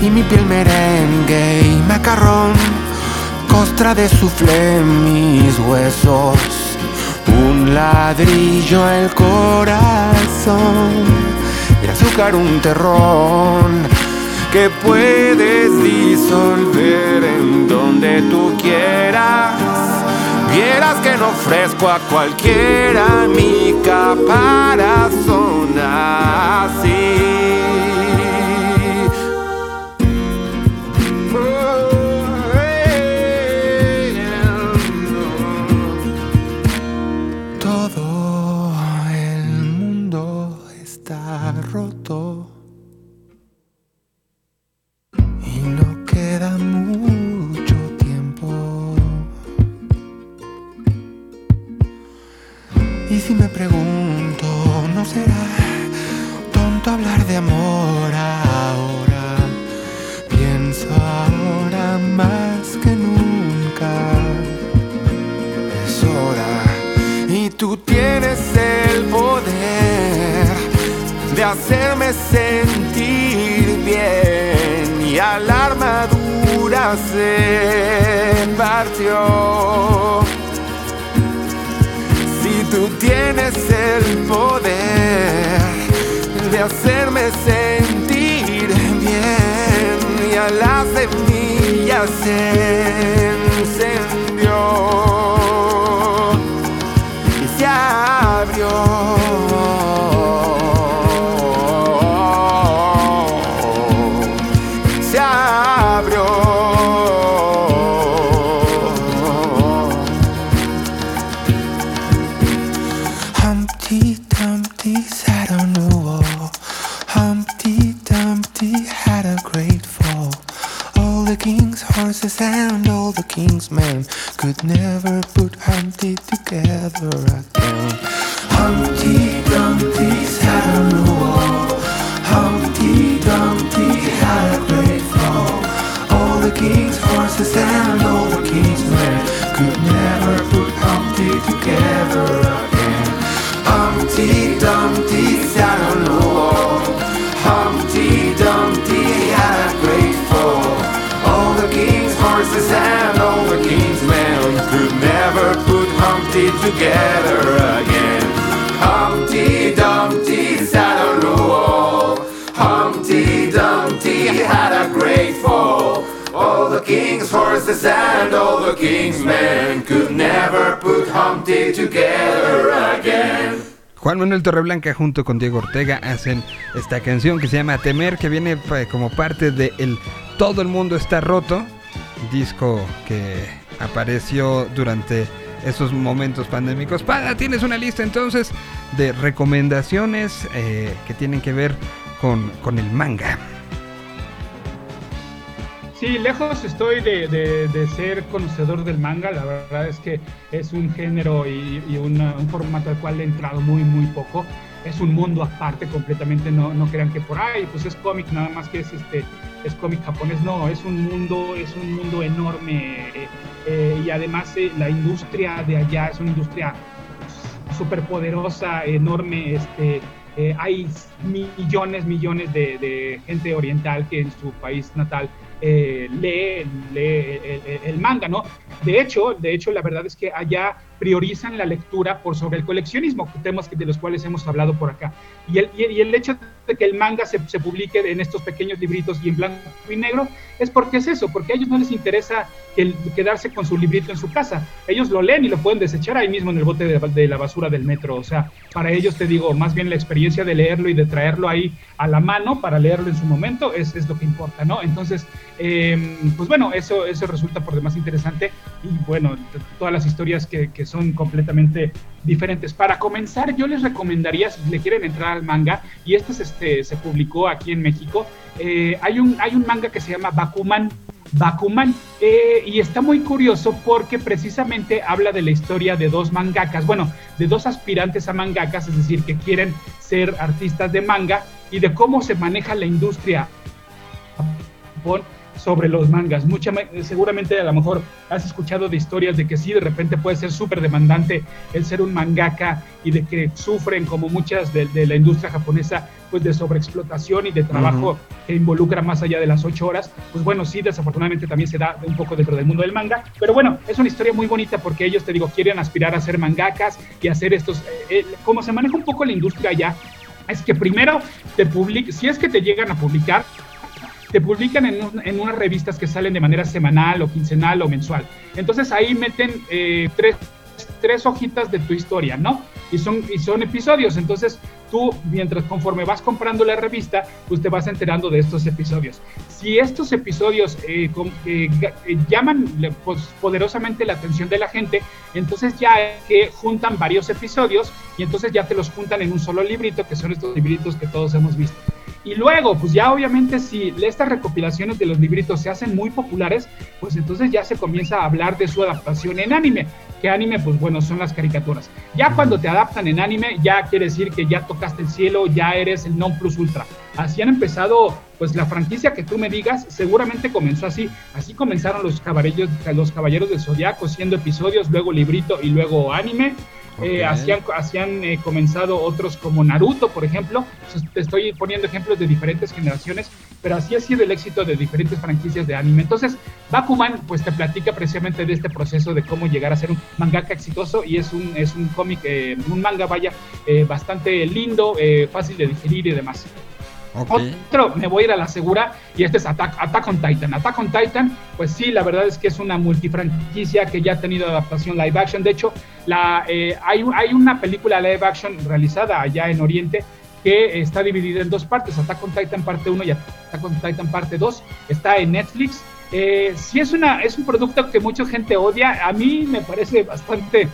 Y mi piel merengue y macarrón, costra de suflé mis huesos. Un ladrillo el corazón, de azúcar un terrón que puedes disolver en donde tú quieras. Vieras que no ofrezco a cualquiera mi caparazón así. Manuel Torreblanca junto con Diego Ortega hacen esta canción que se llama Temer, que viene eh, como parte de el Todo el mundo está roto, disco que apareció durante esos momentos pandémicos. Pada, tienes una lista entonces de recomendaciones eh, que tienen que ver con, con el manga. Sí, lejos estoy de, de- de ser conocedor del manga. La verdad es que es un género y, y una- un formato al cual he entrado muy, muy poco. Es un mundo aparte completamente. No, no crean que por ahí, pues es cómic, nada más que es este es cómic japonés. No, es un mundo, es un mundo enorme. eh, eh, y además eh, la industria de allá es una industria súper poderosa, enorme. Este, eh, hay millones, millones de, de gente oriental que en su país natal eh, lee, lee el, el- el manga, ¿no? De hecho, de hecho, la verdad es que allá priorizan la lectura por sobre el coleccionismo, temas de los cuales hemos hablado por acá. Y el, y el- hecho de que el manga se, se publique en estos pequeños libritos y en blanco y negro es porque es eso, porque a ellos no les interesa el- quedarse con su librito en su casa. Ellos lo leen y lo pueden desechar ahí mismo en el bote de, de la basura del metro. O sea, para ellos te digo, más bien la experiencia de leerlo y de traerlo ahí a la mano para leerlo en su momento es, es lo que importa, ¿no? Entonces, eh, pues bueno, eso, eso resulta por demás interesante y bueno, todas las historias que, que son completamente diferentes. Para comenzar, yo les recomendaría, si le quieren entrar al manga, y este se, este, se publicó aquí en México, eh, hay, un, manga que se llama Bakuman. Bakuman, eh, y está muy curioso porque precisamente habla de la historia de dos mangakas, bueno, de dos aspirantes a mangakas, es decir, que quieren ser artistas de manga y de cómo se maneja la industria sobre los mangas. Mucha, seguramente a lo mejor has escuchado de historias de que sí, de repente puede ser súper demandante el ser un mangaka y de que sufren como muchas de, de la industria japonesa pues de sobreexplotación y de trabajo Ujú. que involucra más allá de las ocho horas. Pues bueno, sí, desafortunadamente también se da un poco dentro del mundo del manga, pero bueno, es una historia muy bonita porque ellos, te digo, quieren aspirar a ser mangakas y hacer estos, eh, eh, como se maneja un poco la industria allá, es que primero te public, si es que te llegan a publicar, te publican en, un- en unas revistas que salen de manera semanal o quincenal o mensual. Entonces ahí meten eh, tres, tres hojitas de tu historia, ¿no? Y son, y son episodios. Entonces tú, mientras conforme vas comprando la revista, pues te vas enterando de estos episodios. Si estos episodios eh, com- eh, eh, llaman pues, poderosamente la atención de la gente, entonces ya que juntan varios episodios y entonces ya te los juntan en un solo librito, que son estos libritos que todos hemos visto. Y luego, pues ya obviamente si estas recopilaciones de los libritos se hacen muy populares, pues entonces ya se comienza a hablar de su adaptación en anime. Que anime, pues bueno, son las caricaturas. Ya cuando te adaptan en anime, ya quiere decir que ya tocaste el cielo, ya eres el non plus ultra. Así han empezado, pues la franquicia que tú me digas, seguramente comenzó así. Así comenzaron los caballeros, los caballeros del zodiaco, siendo episodios, luego librito y luego anime. Eh, hacían hacían eh, comenzado otros como Naruto, por ejemplo. Te estoy poniendo ejemplos de diferentes generaciones pero así ha sido el éxito de diferentes franquicias de anime. Entonces, Bakuman pues te platica precisamente de este proceso de cómo llegar a ser un mangaka exitoso y es un, es un cómic, eh, un manga, vaya, eh, bastante lindo, fácil de digerir y demás. Otro, me voy a ir a la segura, y este es Attack, Attack on Titan. Attack on Titan, pues sí, la verdad es que es una multifranquicia que ya ha tenido adaptación live action. De hecho, eh, hay, hay una película live action realizada allá en Oriente que está dividida en dos partes, Attack on Titan parte 1 y Attack on Titan parte 2. Está en Netflix. Eh, sí es, una, es un producto que mucha gente odia. A mí me parece bastante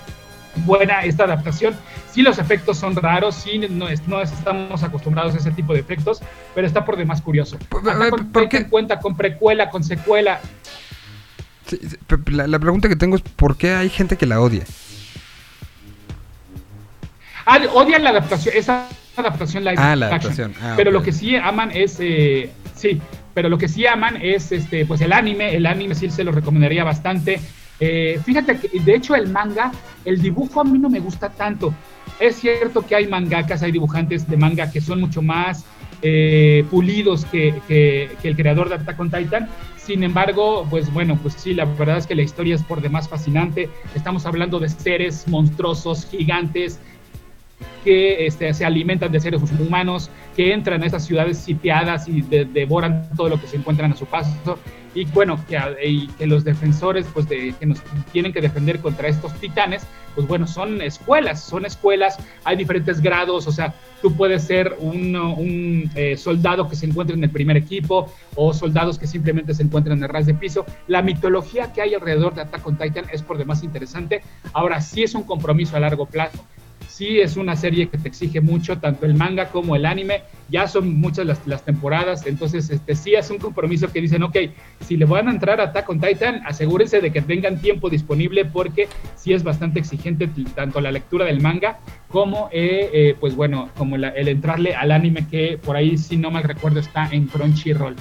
buena esta adaptación. Sí, los efectos son raros, sí, no, estamos acostumbrados a ese tipo de efectos, pero está por demás curioso. ¿Por, qué cuenta con precuela, con secuela? la, pregunta que tengo es: ¿por qué hay gente que la odia? Ah, odian la adaptación, esa adaptación live ah, la adaptación. Ah, pero lo que sí aman es. Eh, sí, pero lo que sí aman es este pues el anime. El anime sí se lo recomendaría bastante. Eh, fíjate que, de hecho, el manga, el dibujo a mí no me gusta tanto. Es cierto que hay mangakas, hay dibujantes de manga que son mucho más eh, pulidos que, el creador de Attack on Titan. Sin embargo, pues bueno, pues sí, la verdad es que la historia es por demás fascinante. Estamos hablando de seres monstruosos, gigantes, que este, se alimentan de seres humanos, que entran a esas ciudades sitiadas y devoran todo lo que se encuentran a su paso. Y bueno, que, y que los defensores pues de, que nos tienen que defender contra estos titanes, pues bueno, son escuelas, son escuelas, hay diferentes grados, o sea, tú puedes ser un, un eh, soldado que se encuentra en el primer equipo o soldados que simplemente se encuentran en el ras de piso. La mitología que hay alrededor de Attack on Titan es por demás interesante. Ahora sí es un compromiso a largo plazo sí es una serie que te exige mucho, tanto el manga como el anime, ya son muchas las, temporadas, entonces este, sí es un compromiso que dicen, ok, si le van a entrar a Attack on Titan, asegúrense de que tengan tiempo disponible porque sí es bastante exigente tanto la lectura del manga como, eh, eh, pues bueno, como el entrarle al anime que por ahí, si no mal recuerdo, está en Crunchyroll.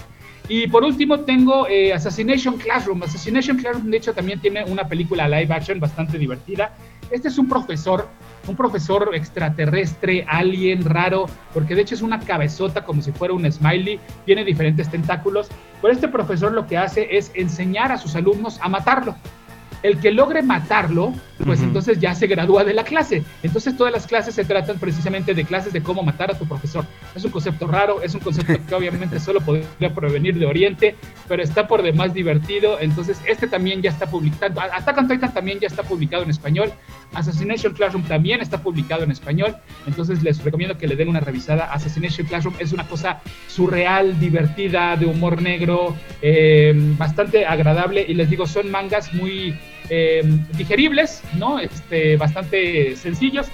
Y por último tengo eh, Assassination Classroom. Assassination Classroom, de hecho, también tiene una película live action bastante divertida. Este es un profesor un profesor extraterrestre, alien, raro, porque de hecho es una cabezota como si fuera un smiley, tiene diferentes tentáculos, pero este profesor lo que hace es enseñar a sus alumnos a matarlo. El que logre matarlo, pues entonces ya se gradúa de la clase. Entonces todas las clases se tratan precisamente de clases de cómo matar a tu profesor. Es un concepto raro, es un concepto que obviamente solo podría provenir de Oriente, pero está por demás divertido. Entonces este también ya está publicado, Attack on Titan también ya está publicado en español. Assassination Classroom también está publicado en español. Entonces les recomiendo que le den una revisada. Assassination Classroom es una cosa surreal, divertida, de humor negro, eh, bastante agradable. Y les digo, son mangas muy eh, digeribles, ¿no? Este, bastante sencillos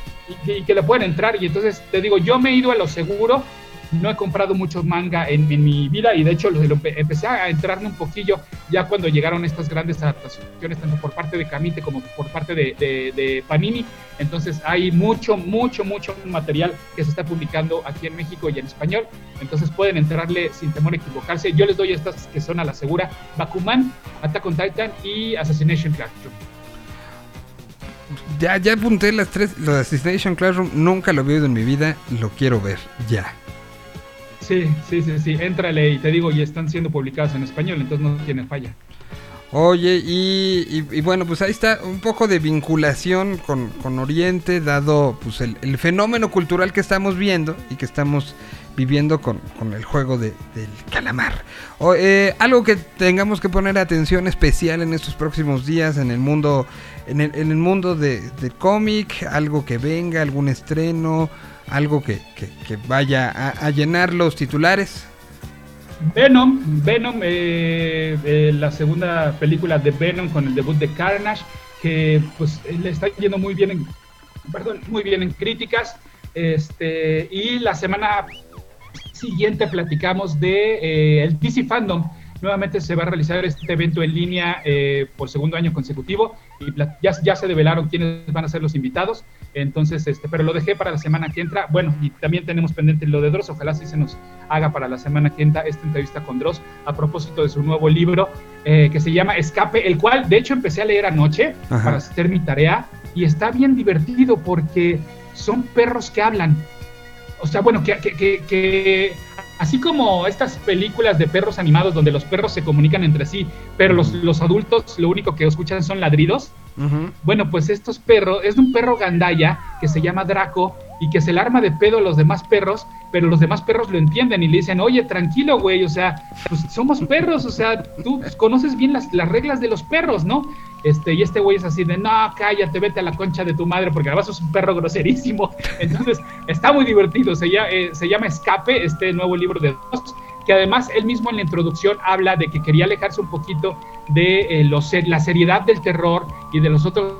y, y, que le pueden entrar. Y entonces te digo, yo me he ido a lo seguro no he comprado mucho manga en, mi vida y de hecho lo, empecé a entrarme un poquillo ya cuando llegaron estas grandes adaptaciones, tanto por parte de Kamite como por parte de, Panini. Entonces hay mucho, mucho, mucho material que se está publicando aquí en México y en español. Entonces pueden entrarle sin temor a equivocarse. Yo les doy estas que son a la segura: Bakuman, Attack on Titan y Assassination Classroom. Ya, ya apunté las tres. Assassination Classroom nunca lo he visto en mi vida. Lo quiero ver, ya. Sí, sí, sí, sí, éntrale y te digo, y están siendo publicadas en español, entonces no tiene falla. Oye, y, bueno, pues ahí está un poco de vinculación con, Oriente, dado pues el, fenómeno cultural que estamos viendo y que estamos viviendo con, el juego de, del calamar. O, eh, algo que tengamos que poner atención especial en estos próximos días en el mundo, en el, en el mundo de, de cómic, algo que venga, algún estreno, algo que, vaya a, llenar los titulares. Venom, Venom, eh, eh, la segunda película de Venom con el debut de Carnage, que pues le está yendo muy bien en, perdón, muy bien en críticas. Este, y la semana siguiente platicamos de eh, el DC Fandom, Nuevamente se va a realizar este evento en línea eh, por segundo año consecutivo y ya, ya se develaron quiénes van a ser los invitados. Entonces, este, pero lo dejé para la semana que entra. Bueno, y también tenemos pendiente lo de Dross. Ojalá sí se nos haga para la semana que entra esta entrevista con Dross a propósito de su nuevo libro eh, que se llama Escape, el cual de hecho empecé a leer anoche para hacer mi tarea y está bien divertido porque son perros que hablan. O sea, bueno, que, que, que así como estas películas de perros animados donde los perros se comunican entre sí, pero los, los adultos lo único que escuchan son ladridos, bueno, pues estos perros, es de un perro gandaya que se llama Draco y que se le arma de pedo a los demás perros, pero los demás perros lo entienden y le dicen, oye, tranquilo, güey, o sea, pues somos perros, o sea, tú conoces bien las, las reglas de los perros, ¿no? Este, y este güey es así de, no, cállate, vete a la concha de tu madre, porque además es un perro groserísimo. Entonces, está muy divertido, se llama, eh, se llama Escape, este nuevo libro de dos, que además él mismo en la introducción habla de que quería alejarse un poquito de eh, los, la seriedad del terror y de los otros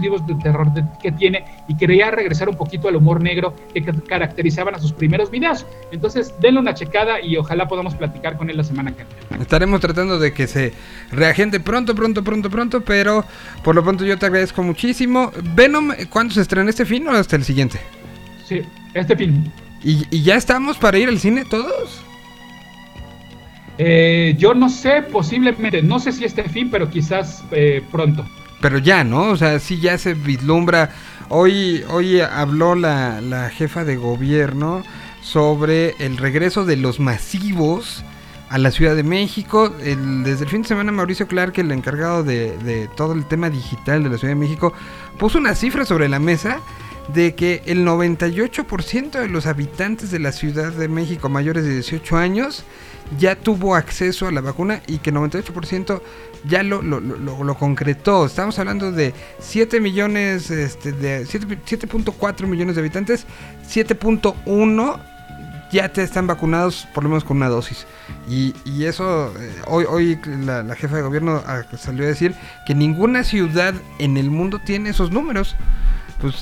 libros de terror de- que tiene y quería regresar un poquito al humor negro que ca- caracterizaban a sus primeros videos. Entonces, denle una checada y ojalá podamos platicar con él la semana que viene. Estaremos tratando de que se reagente pronto, pronto, pronto, pronto, pero por lo pronto yo te agradezco muchísimo. Venom, ¿cuándo se estrena este fin o hasta el siguiente? Sí, este film. ¿Y, y ya estamos para ir al cine todos? Eh, yo no sé, posiblemente, no sé si este fin, pero quizás eh, pronto. Pero ya, ¿no? O sea, sí ya se vislumbra. Hoy, hoy habló la, la jefa de gobierno sobre el regreso de los masivos a la Ciudad de México. El- desde el fin de semana Mauricio Clark, el encargado de, de todo el tema digital de la Ciudad de México, puso una cifra sobre la mesa de que el 98% de los habitantes de la Ciudad de México mayores de 18 años ya tuvo acceso a la vacuna y que 98% ya lo, lo, lo- lo- concretó. Estamos hablando de 7 millones, este, de 7 7.4 millones de habitantes, 7.1 ya te están vacunados por lo menos con una dosis. Y, y eso, eh, hoy, hoy la, la jefa de gobierno ah, salió a decir que ninguna ciudad en el mundo tiene esos números. Pues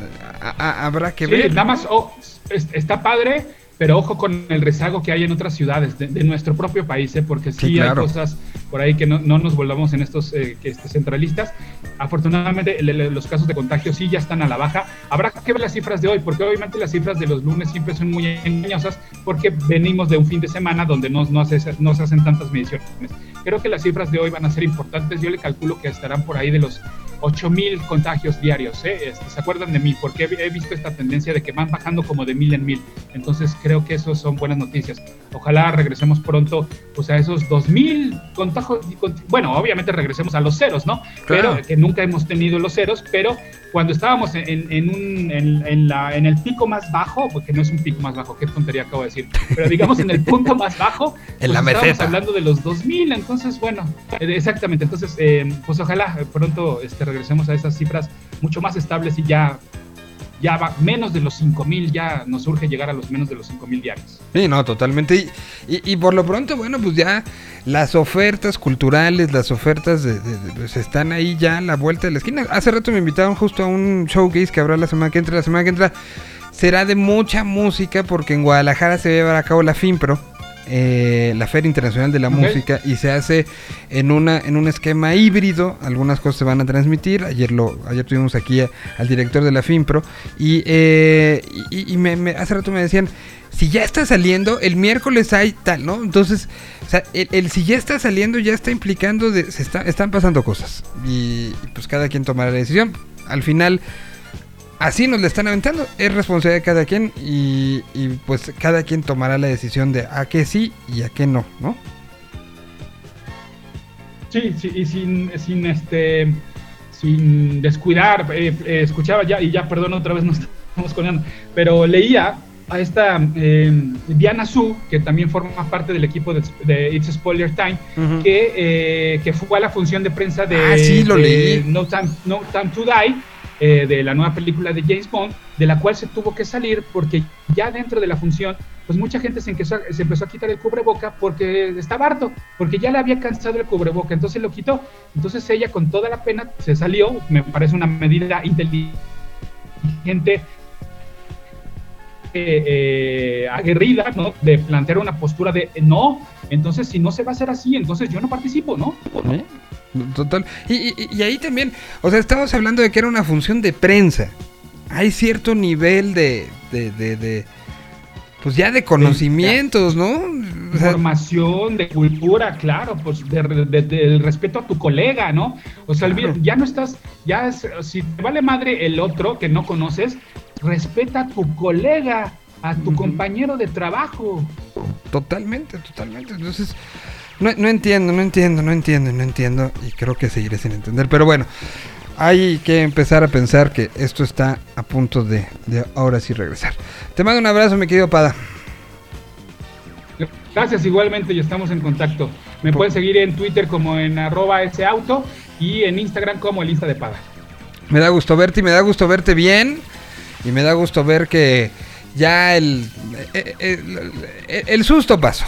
eh, a- a- habrá que Sí, ver. nada más, oh, es- está padre, pero ojo con el rezago que hay en otras ciudades de, de nuestro propio país, ¿eh? porque sí, Sí, claro. hay cosas por ahí que no, no nos volvamos en estos eh, que, este, centralistas. Afortunadamente, el- el- los casos de contagio sí ya están a la baja. Habrá que ver las cifras de hoy, porque obviamente las cifras de los lunes siempre son muy engañosas, porque venimos de un fin de semana donde no, no, se, no se hacen tantas mediciones. Creo que las cifras de hoy van a ser importantes. Yo le calculo que estarán por ahí de los 8000 contagios diarios. ¿eh? Este, ¿Se acuerdan de mí? Porque he, he visto esta tendencia de que van bajando como de mil en mil. Entonces creo que eso son buenas noticias. Ojalá regresemos pronto pues, a esos 2000 contagios. Bueno, obviamente regresemos a los ceros, ¿no? Claro. Pero que nunca hemos tenido los ceros, pero cuando estábamos en, en- un, en, en la, en el pico más bajo, porque no es un pico más bajo, qué tontería acabo de decir, pero digamos en el punto más bajo, En la estábamos meseta. hablando de los 2000, entonces bueno, eh, exactamente, entonces eh, pues ojalá pronto este, regresemos a esas cifras mucho más estables y ya, ya va menos de los 5000, ya nos urge llegar a los menos de los 5000 diarios. Sí, no, totalmente. Y, y- y por lo pronto, bueno, pues ya las ofertas culturales, las ofertas de, pues están ahí ya a la vuelta de la esquina. Hace rato me invitaron justo a un showcase que habrá la semana que entra. La semana que entra será de mucha música porque en Guadalajara se va a llevar a cabo la FIMPRO. Eh, la Feria Internacional de la. Música y se hace en una en un esquema híbrido algunas cosas se van a transmitir ayer lo ayer tuvimos aquí a- al director de la FIMPRO y, eh, y, y me, me- hace rato me decían si ya está saliendo, el miércoles hay tal, ¿no? Entonces, o sea, el, el si ya está saliendo ya está implicando, de, se está, están pasando cosas. Y, y pues cada quien tomará la decisión. Al final, así nos le están aventando. Es responsabilidad de cada quien y, y, pues cada quien tomará la decisión de a qué sí y a qué no, ¿no? Sí, sí, y sin, sin este sin descuidar, eh, eh, escuchaba ya, y ya, perdón, otra vez nos estamos coneando, pero leía a esta eh, Diana Su, que también forma parte del equipo de, de It's Spoiler Time, que, eh, que fue a la función de prensa de, Ah, sí, lo de leí. No, Time, no Time to Die, eh, de la nueva película de James Bond, de la cual se tuvo que salir porque ya dentro de la función, pues mucha gente se empezó, a- se empezó a quitar el cubreboca porque estaba harto, porque ya le había cansado el cubreboca, entonces lo quitó. Entonces ella con toda la pena se salió, me parece una medida inteligente eh, eh, aguerrida, ¿no? De plantear una postura de no, entonces si no se va a hacer así, entonces yo no participo, ¿no? ¿Eh? Total. Y, y- y ahí también, o sea, estamos hablando de que era una función de prensa. Hay cierto nivel de, de, de, de- pues ya de conocimientos, ¿no? O sea, Formación, de cultura, claro, pues de, de- del respeto a tu colega, ¿no? O sea, Claro. ya no estás, ya es- si te vale madre el otro que no conoces, respeta a tu colega, a tu compañero de trabajo. Totalmente, totalmente. Entonces, no, no entiendo, no entiendo, no entiendo, no entiendo. Y creo que seguiré sin entender. Pero bueno, hay que empezar a pensar que esto está a punto de, de ahora sí regresar. Te mando un abrazo, mi querido Pada. Gracias igualmente y estamos en contacto. Me pueden seguir en Twitter como en arroba ese auto y en Instagram como el Insta de Pada. Me da gusto verte y me da gusto verte bien. Y me da gusto ver que ya el, el, el- el susto pasó.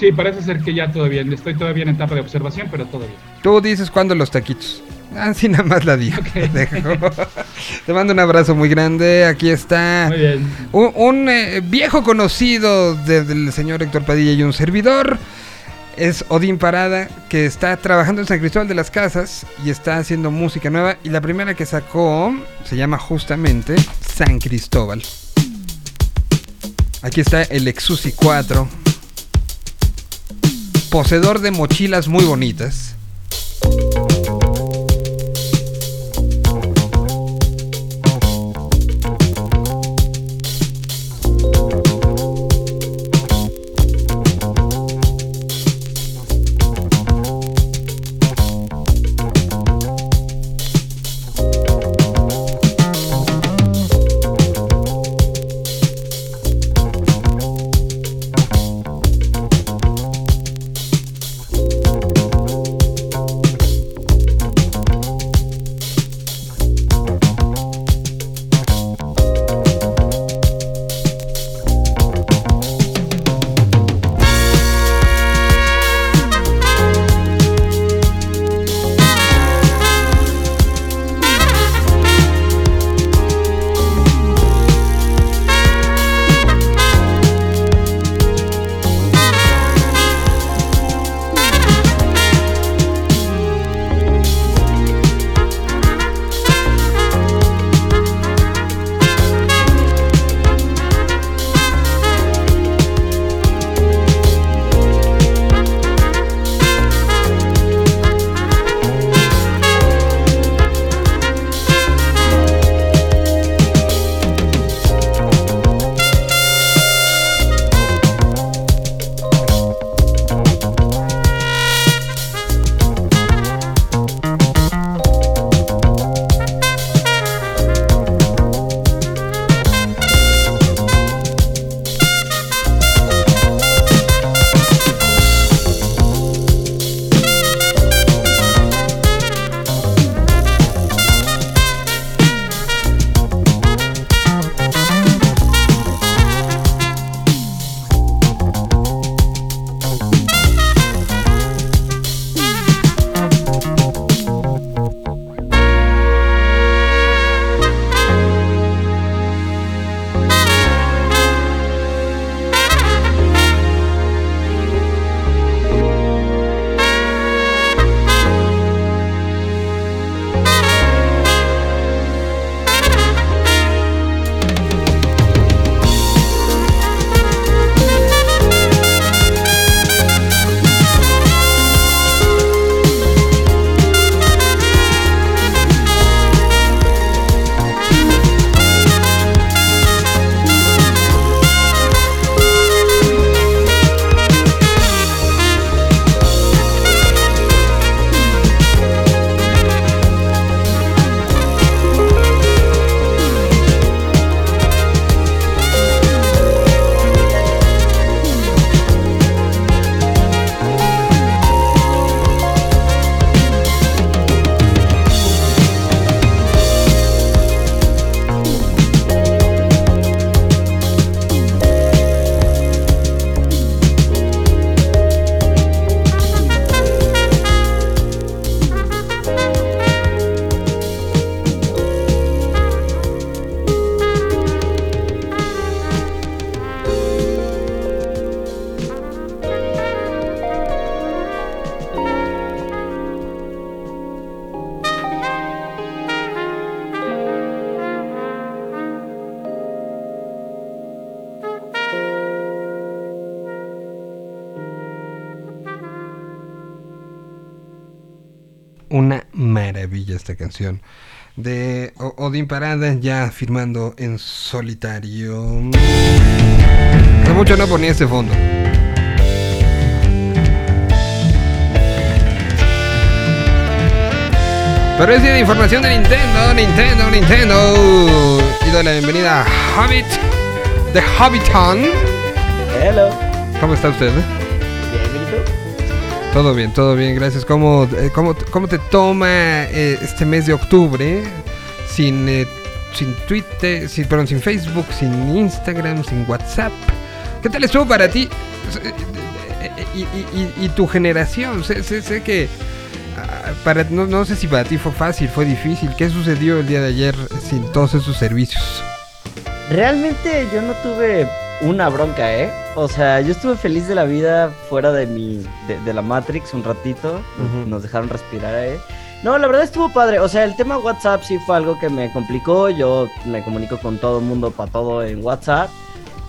Sí, parece ser que ya todo bien. Estoy todavía en etapa de observación, pero todo bien. Tú dices cuándo los taquitos. Así nada más la digo. Ok. Dejo. Te mando un abrazo muy grande. Aquí está Muy bien. un, un, eh, viejo conocido de- del señor Héctor Padilla y un servidor. Es Odín Parada, que está trabajando en San Cristóbal de las Casas y está haciendo música nueva. Y la primera que sacó se llama justamente San Cristóbal. Aquí está el Exusi 4. Poseedor de mochilas muy bonitas. Canción de O- Odín Parada ya firmando en solitario. Hace mucho no ponía ese fondo. Pero es día de información de Nintendo, Nintendo, Nintendo. Y doy la bienvenida a Hobbit de Hobbiton. Hello. ¿Cómo está usted? Todo bien, todo bien, gracias. ¿Cómo, eh, cómo, cómo te toma eh, este mes de octubre sin, eh, sin Twitter, sin, perdón, sin Facebook, sin Instagram, sin WhatsApp? ¿Qué tal estuvo para ti Eh, y, tu generación? Sé que ah, para, no, no sé si para ti fue fácil, fue difícil. ¿Qué sucedió el día de ayer sin todos esos servicios? Realmente yo no tuve una bronca, ¿eh? O sea, yo estuve feliz de la vida fuera de mi de, de la Matrix un ratito. Nos dejaron respirar, ¿eh? No, la verdad estuvo padre. O sea, el tema WhatsApp sí fue algo que me complicó. Yo me comunico con todo el mundo para todo en WhatsApp.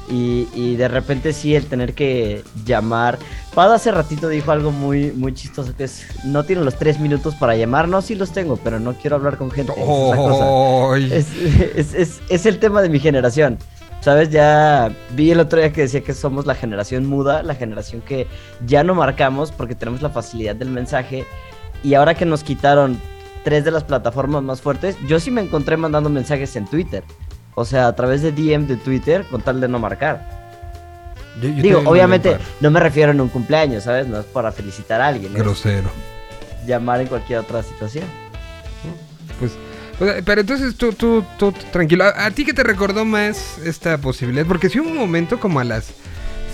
Y, y de repente sí, el tener que llamar. Pado hace ratito dijo algo muy, muy chistoso que es, no tiene los tres minutos para llamar. No, sí los tengo, pero no quiero hablar con gente. cosa. Es, es, es, es el tema de mi generación. ¿Sabes? Ya vi el otro día que decía que somos la generación muda, la generación que ya no marcamos porque tenemos la facilidad del mensaje. Y ahora que nos quitaron tres de las plataformas más fuertes, yo sí me encontré mandando mensajes en Twitter. O sea, a través de DM de Twitter con tal de no marcar. Yo- yo Digo, obviamente no me refiero en un cumpleaños, ¿sabes? No es para felicitar a alguien. Es Grosero. llamar en cualquier otra situación. Pues, pero entonces tú, tú, tú, tranquilo. ¿A, a ti qué te recordó más esta posibilidad? Porque sí hubo un momento como a las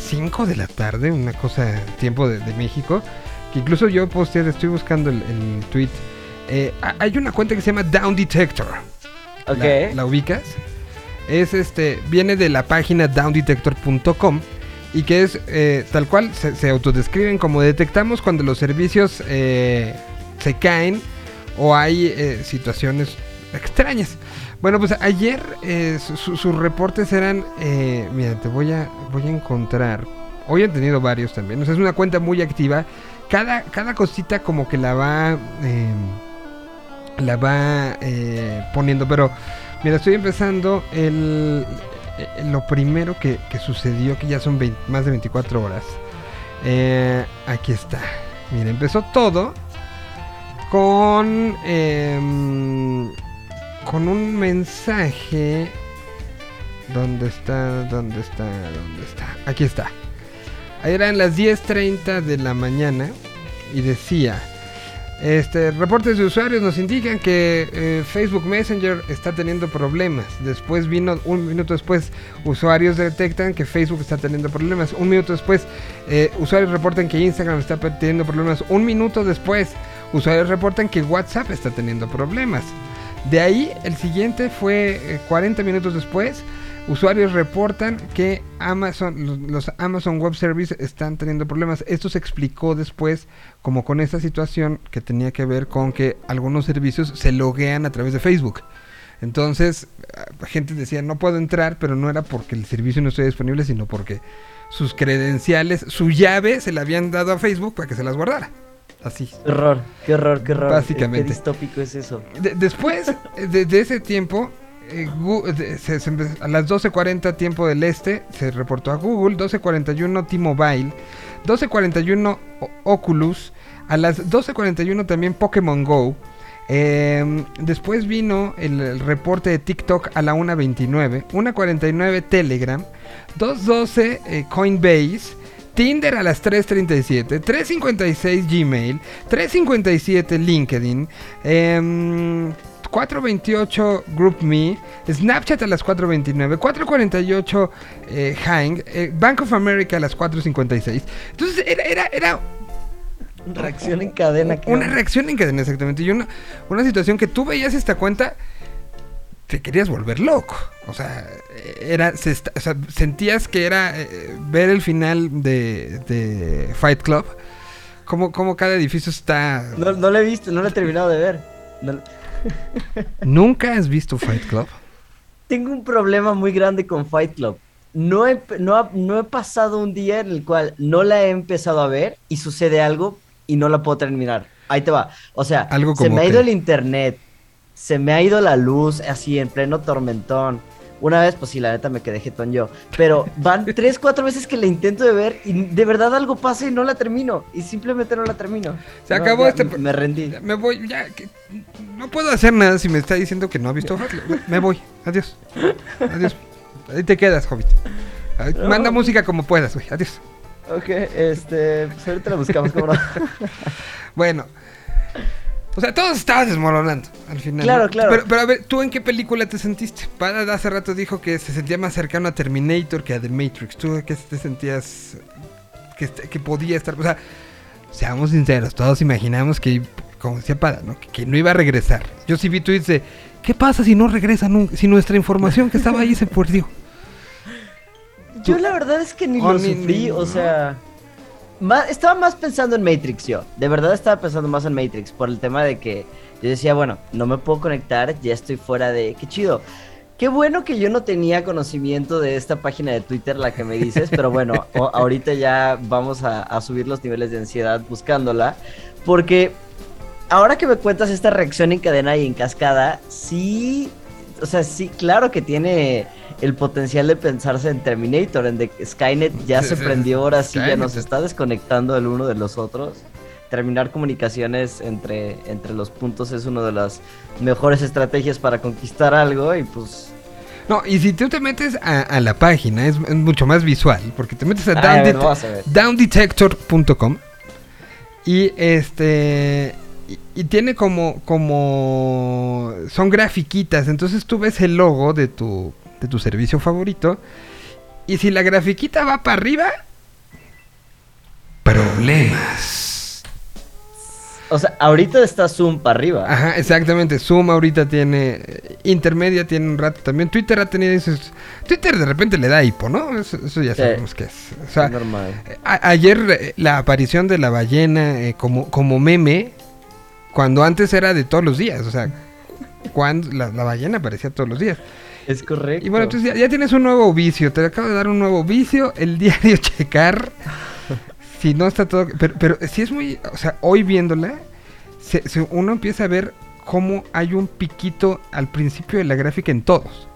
5 de la tarde, una cosa, tiempo de, de México, que incluso yo posteé, estoy buscando el, el tweet. eh, ha- hay una cuenta que se llama Down Detector. Ok. ¿La, la ubicas? Es este, viene de la página downdetector.com y que es eh, tal cual, se, se autodescriben como detectamos cuando los servicios eh, se caen o hay eh, situaciones extrañas. Bueno, pues ayer eh, su- su- sus reportes eran, eh, mira, te voy a, voy a encontrar. Hoy han tenido varios también. O sea, es una cuenta muy activa. Cada, cada cosita como que la va, eh, la va eh, poniendo. Pero, mira, estoy empezando el, lo primero que, sucedió, que ya son 20 más de 24 horas. Aquí está. Mira, empezó todo con em, con un mensaje ¿Dónde está? ¿Dónde está? ¿Dónde está? Aquí está. Ahí eran las 10.30 de la mañana y decía, este, reportes de usuarios nos indican que eh, Facebook Messenger está teniendo problemas. Después vino, un minuto después, usuarios detectan que Facebook está teniendo problemas. Un minuto después, eh, usuarios reportan que Instagram está teniendo problemas. Un minuto después, usuarios reportan que WhatsApp está teniendo problemas. De ahí, el siguiente fue eh, 40 minutos después. Usuarios reportan que Amazon, los, Amazon Web Services están teniendo problemas. Esto se explicó después como con esta situación que tenía que ver con que algunos servicios se loguean a través de Facebook. Entonces, ah, gente decía, no puedo entrar, pero no era porque el servicio no estuviera disponible, sino porque sus credenciales, su llave se la habían dado a Facebook para que se las guardara. Así. Qué horror, qué horror, qué horror. Básicamente. Qué distópico es eso. De- después eh, de, ese tiempo, eh, de- se- se a las 12.40 tiempo del este, se reportó a Google, 12.41 T-Mobile, 12.41 O- Oculus, a las 12.41 también Pokémon Go. Em, después vino el, el reporte de TikTok a la 1.29, 1.49 Telegram, 2.12 eh, Coinbase, Tinder a las 3.37, 3.56 Gmail, 3.57 LinkedIn, em, 4.28 GroupMe, Snapchat a las 4.29, 4.48 eh, Hang, eh, Bank of America a las 4.56. Entonces era, era, era Reacción en cadena. una reacción en cadena, exactamente. Y una, una situación que tú veías esta cuenta, te querías volver loco. O sea, era, se o sea, sentías que era eh, ver el final de, de Fight Club. Como, como cada edificio está... No, no lo he visto, no lo he terminado de ver. No- ¿Nunca has visto Fight Club? Tengo un problema muy grande con Fight Club. No he, no, ha- no he pasado un día en el cual no la he empezado a ver y sucede algo y no la puedo terminar. Ahí te va. O sea, Algo se me ha que- ido el internet se me ha ido la luz así en pleno tormentón. Una vez, pues sí, la neta me quedé jetón yo. Pero van tres, cuatro veces que la intento de ver y de verdad algo pasa y no la termino. Y simplemente no la termino. Se No, acabó ya, este- Me rendí. Me voy, ya. que- no puedo hacer nada si me está diciendo que no ha visto. Me voy. Adiós. Adiós. Ahí te quedas, Hobbit. No. Manda música como puedas, güey. Adiós. Ok, este. Pues ahorita la buscamos, ¿cómo no? Bueno. O sea, todo estaba desmoronando al final. Claro, ¿no? claro. Pero, pero a ver, ¿tú en qué película te sentiste? Para hace rato dijo que se sentía más cercano a Terminator que a The Matrix. ¿Tú qué te sentías que, que podía estar? O sea, seamos sinceros, todos imaginamos que, como decía Pada, ¿no? Que, que no iba a regresar. Yo sí vi tweets de, ¿qué pasa si no regresa nunca? Si nuestra información que estaba ahí se perdió. Yo la verdad es que ni Oh, lo ni- sufrí, ni- o sea... estaba más pensando en Matrix yo. De verdad estaba pensando más en Matrix por el tema de que yo decía, bueno, no me puedo conectar, ya estoy fuera de... Qué chido. Qué bueno que yo no tenía conocimiento de esta página de Twitter, la que me dices, pero bueno, ahorita ya vamos a subir los niveles de ansiedad buscándola, porque ahora que me cuentas esta reacción en cadena y en cascada, sí, o sea, sí, claro que tiene el potencial de pensarse en Terminator, en de Skynet ya se prendió, ahora sí ya nos está desconectando el uno de los otros. Terminar comunicaciones entre, entre los puntos es una de las mejores estrategias para conquistar algo y pues... No, y si tú te metes a, a la página, es, mucho más visual, porque te metes a, Ay, a Down downdetector.com y este y, y tiene como como son grafiquitas, entonces tú ves el logo de tu de tu servicio favorito y si la grafiquita va para arriba problemas. O sea, ahorita está Zoom para arriba. Ajá, exactamente. Zoom ahorita tiene. eh, Intermedia tiene un rato también. Twitter ha tenido esos. Twitter de repente le da hipo, ¿no? Eso, eso ya Sí. sabemos que es. O sea, es normal. a- ayer eh, la aparición de la ballena eh, como, como meme. Cuando antes era de todos los días. O sea, cuando la, la ballena aparecía todos los días. Es correcto. Y bueno, entonces ya, ya tienes un nuevo vicio. Te acabo de dar un nuevo vicio. El diario checar. si no está todo. Pero, pero sí es muy. O sea, hoy viéndola. se- se- uno empieza a ver cómo hay un piquito al principio de la gráfica en todos.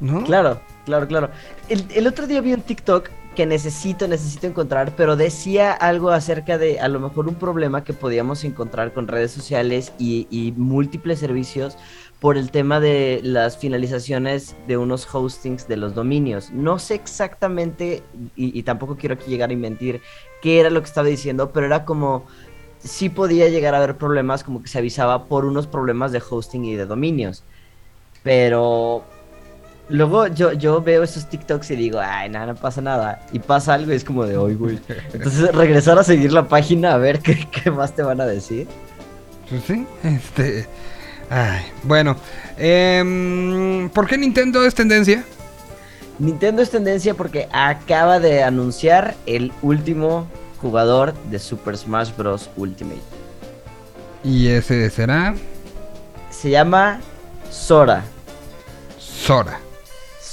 ¿No? Claro, claro, claro. El, el otro día vi un TikTok que necesito, necesito encontrar, pero decía algo acerca de a lo mejor un problema que podíamos encontrar con redes sociales y, y múltiples servicios por el tema de las finalizaciones de unos hostings de los dominios. No sé exactamente, y, tampoco quiero aquí llegar y mentir, qué era lo que estaba diciendo, pero era como sí podía llegar a haber problemas, como que se avisaba por unos problemas de hosting y de dominios. Pero luego yo, yo veo esos TikToks y digo, ay, nada, no pasa nada. Y pasa algo y es como de hoy, güey. Entonces regresar a seguir la página a ver qué, qué más te van a decir. Pues sí, este. Ay, bueno. em, ¿Por qué Nintendo es tendencia? Nintendo es tendencia porque acaba de anunciar el último jugador de Super Smash Bros. Ultimate. Y ese será Se llama Sora. Sora.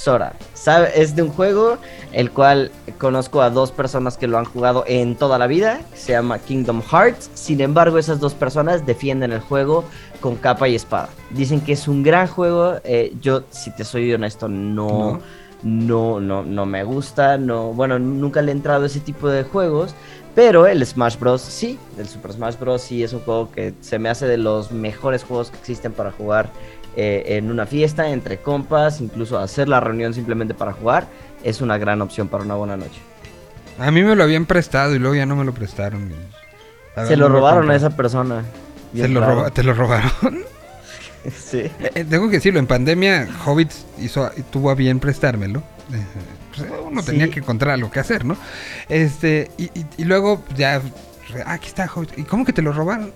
Sora. Sabe, es de un juego el cual conozco a dos personas que lo han jugado en toda la vida. Se llama Kingdom Hearts. Sin embargo, esas dos personas defienden el juego con capa y espada. Dicen que es un gran juego. eh, yo, si te soy honesto, no, no, no, no me gusta. No, bueno, nunca le he entrado a ese tipo de juegos. Pero el Smash Bros. sí, el Super Smash Bros. sí es un juego que se me hace de los mejores juegos que existen para jugar eh, en una fiesta, entre compas, incluso hacer la reunión simplemente para jugar, es una gran opción para una buena noche. A mí me lo habían prestado y luego ya no me lo prestaron. Se lo robaron a esa persona. Se lo roba- ¿Te lo robaron? Sí. Eh, eh, tengo que decirlo, en pandemia Hobbit hizo, tuvo a bien prestármelo. Eh, pues, uno tenía Sí. que encontrar algo que hacer, ¿no? Este, y, y- y luego ya, ah, aquí está Hobbit. ¿Y cómo que te lo robaron?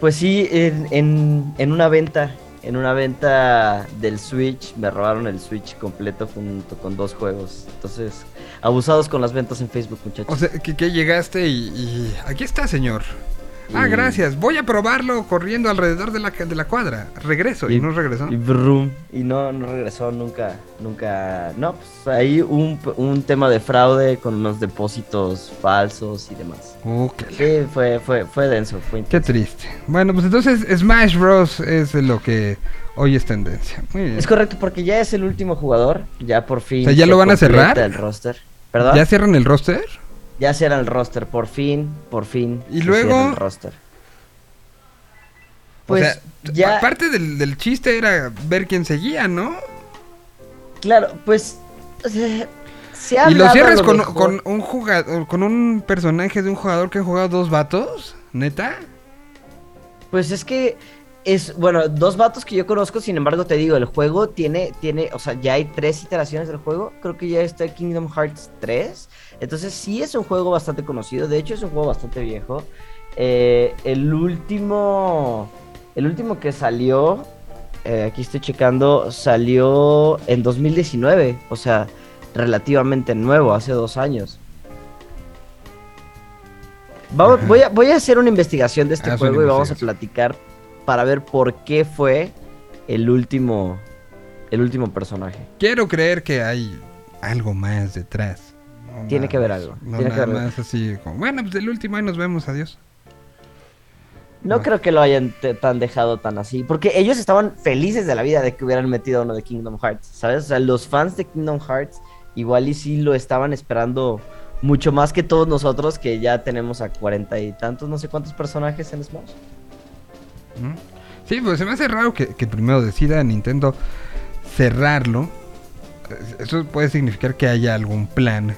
Pues sí, en, en, en una venta, en una venta del Switch, me robaron el Switch completo junto con dos juegos. Entonces, abusados con las ventas en Facebook, muchachos. O sea, que, que llegaste y, y aquí está, señor. Ah, Y- gracias. Voy a probarlo corriendo alrededor de la, de la cuadra. Regreso. Y, no regresó. Y brum, y no, no regresó nunca, nunca. No, pues ahí un, un tema de fraude con unos depósitos falsos y demás. Uh, qué, Sí, fue, fue, fue denso, fue qué triste. Bueno, pues entonces Smash Bros. es lo que hoy es tendencia. Muy bien. Es correcto, porque ya es el último jugador, ya por fin. O sea, ¿ya lo van a cerrar? El roster. ¿Perdón? ¿Ya cierran el roster? Ya cierran el roster, por fin, por fin. Y se luego- el roster. Pues o sea, ya, parte del, del chiste era ver quién seguía, ¿no? claro, pues se ha Y lo cierras lo con, con un jugador, con un personaje de un jugador que ha jugado dos vatos, neta. Pues es que es, bueno, dos vatos que yo conozco, sin embargo te digo, el juego tiene, tiene, o sea, ya hay tres iteraciones del juego, creo que ya está Kingdom Hearts 3, entonces sí es un juego bastante conocido, de hecho es un juego bastante viejo. Eh, el último, el último que salió, eh, aquí estoy checando, salió en 2019, o sea, relativamente nuevo, hace dos años. Vamos- voy, a, voy a hacer una investigación de este Haz una juego y vamos a platicar para ver por qué fue el último, el último personaje. Quiero creer que hay algo más detrás. No Tiene que haber algo, No tiene que algo. así como, bueno, pues el último ahí nos vemos, adiós. No No. creo que lo hayan tan dejado tan así, porque ellos estaban felices de la vida de que hubieran metido uno de Kingdom Hearts, ¿sabes? O sea, los fans de Kingdom Hearts igual y sí lo estaban esperando mucho más que todos nosotros que ya tenemos a cuarenta y tantos, no sé cuántos personajes en Smash. Sí, pues se me hace raro que, que primero decida Nintendo cerrarlo. Eso puede significar que haya algún plan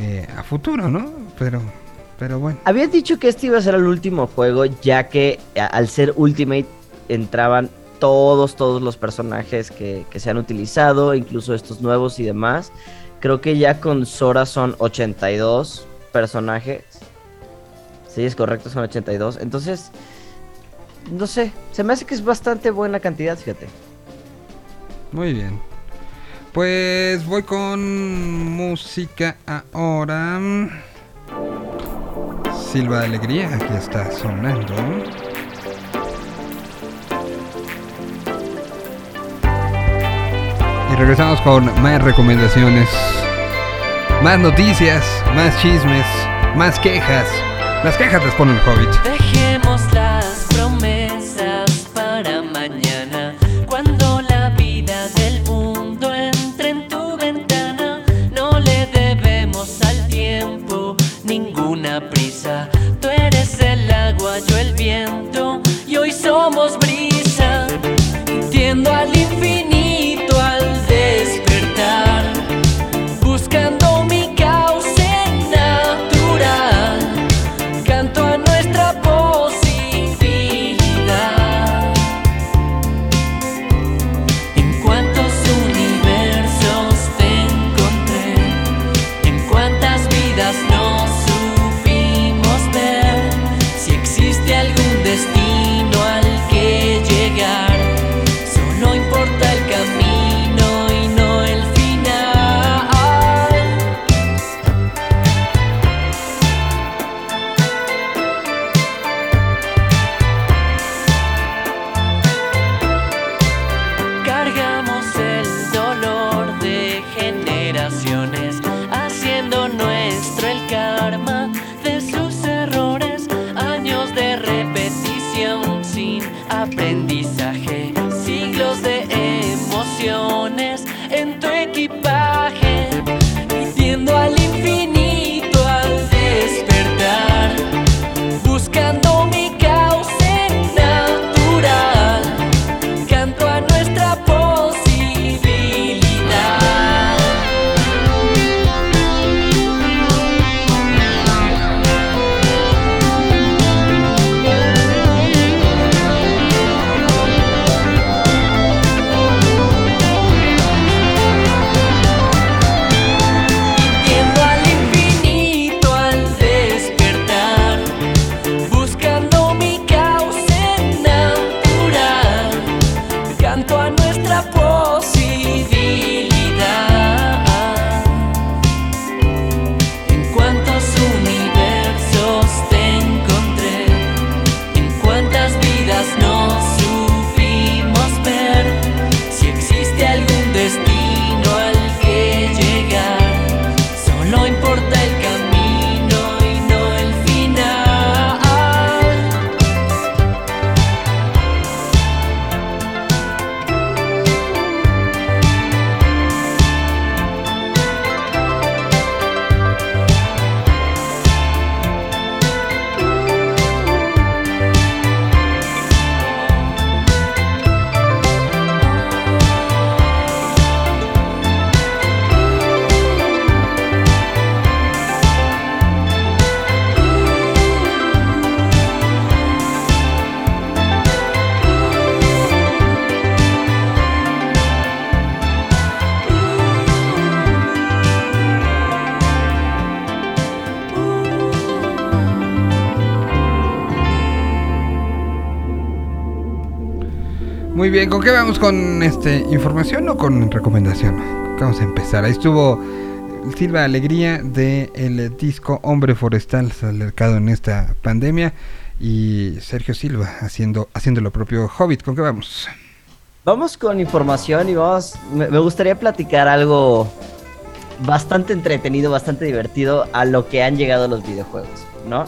eh, a futuro, ¿no? Pero, pero bueno. Habían dicho que este iba a ser el último juego, ya que a- al ser Ultimate entraban todos, todos los personajes que, que se han utilizado, incluso estos nuevos y demás. Creo que ya con Sora son 82 personajes. Sí, es correcto, son 82. Entonces, no sé, se me hace que es bastante buena cantidad, fíjate. Muy bien. Pues voy con música ahora. Silva de Alegría, aquí está sonando. Y regresamos con más recomendaciones, más noticias, más chismes, más quejas. Las quejas les pone el hobbit. Dejemos Bien, ¿con qué vamos? ¿Con este información o con recomendación? Vamos a empezar. Ahí estuvo Silva Alegría de el disco Hombre Forestal acercado en esta pandemia y Sergio Silva haciendo haciendo lo propio Hobbit. ¿Con qué vamos? Vamos con información y vamos. Me, gustaría platicar algo bastante entretenido, bastante divertido a lo que han llegado los videojuegos, ¿no?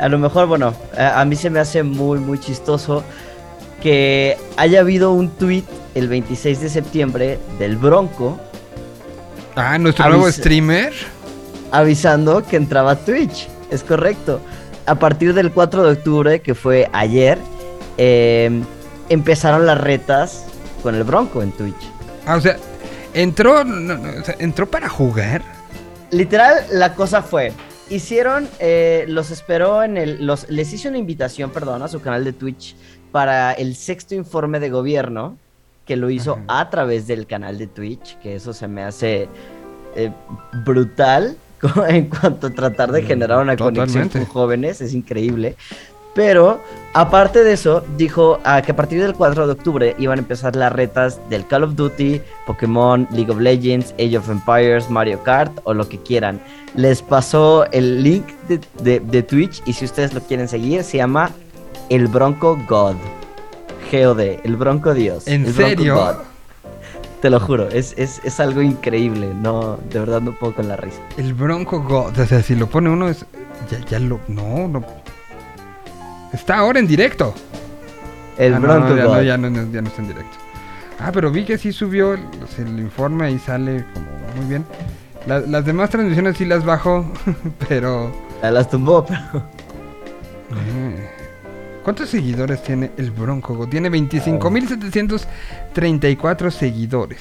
A lo mejor, bueno, a mí se me hace muy, muy chistoso que haya habido un tweet el 26 de septiembre del Bronco Ah, nuestro nuevo streamer. avisando que entraba a Twitch. Es correcto. A partir del 4 de octubre, que fue ayer, eh, empezaron las retas con el Bronco en Twitch. Ah, o sea, entró, no, no, o sea, entró para jugar. Literal, la cosa fue. Hicieron, eh, los esperó en el, los, les hice una invitación, perdón, a su canal de Twitch para el sexto informe de gobierno, que lo hizo Ajá. a través del canal de Twitch, que eso se me hace eh, brutal en cuanto a tratar de generar una conexión con jóvenes, es increíble. Pero, aparte de eso, dijo ah, que a partir del 4 de octubre iban a empezar las retas del Call of Duty, Pokémon, League of Legends, Age of Empires, Mario Kart o lo que quieran. Les pasó el link de, de- de Twitch y si ustedes lo quieren seguir, se llama El Bronco God. GOD, El Bronco Dios. ¿En el Bronco serio? God. Te lo juro, es, es, es algo increíble. No, de verdad no puedo con la risa. El Bronco God. O sea, si lo pone uno es. Ya, ya lo. No, no. Está ahora en directo. El Ah, no, Bronco ya, God. no, ya, no, no, ya no está en directo. Ah, pero vi que sí subió el, el informe ahí sale como muy bien. La- las demás transmisiones sí las bajó, pero. Ya Las tumbó, pero... eh, ¿Cuántos seguidores tiene el Bronco? Tiene 25.734 seguidores.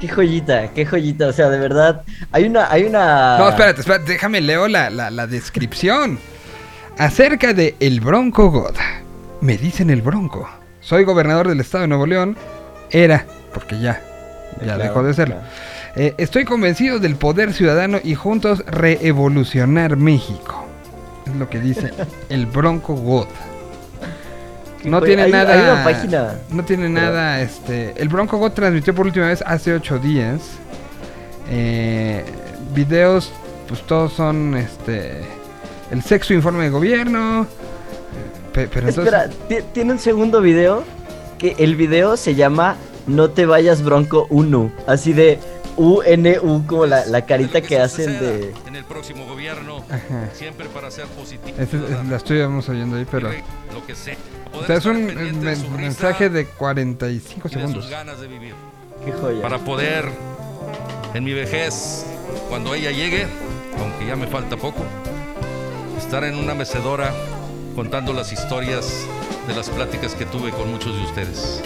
Qué joyita, qué joyita. O sea, de verdad. Hay una, hay una. No, espérate, espérate, déjame leo la, la, la descripción. Acerca de el Bronco God. Me dicen el Bronco. Soy gobernador del estado de Nuevo León. Era, porque ya, ya Claro, dejó de serlo. claro. Eh, estoy convencido del poder ciudadano y juntos reevolucionar México. Es lo que dice el Bronco God. No joya. tiene Hay- nada. Hay una página. No tiene Pero- nada. Este. El Bronco God transmitió por última vez hace ocho días. Eh, videos, pues todos son este. El sexo informe de gobierno. pe- pero. Espera, ti- tiene un segundo video. Que el video se llama No te vayas Bronco Uno. Así de U-N-U, como la, la carita que hacen de. en el próximo gobierno, Ajá. siempre para ser positivo. Ese- la estuvimos oyendo ahí, pero. lo que sea. O sea, es un men- mensaje de 45 de sus segundos. ganas de vivir. Qué joya. Para poder, en mi vejez, cuando ella llegue, aunque ya me falta poco, estar en una mecedora contando las historias de las pláticas que tuve con muchos de ustedes.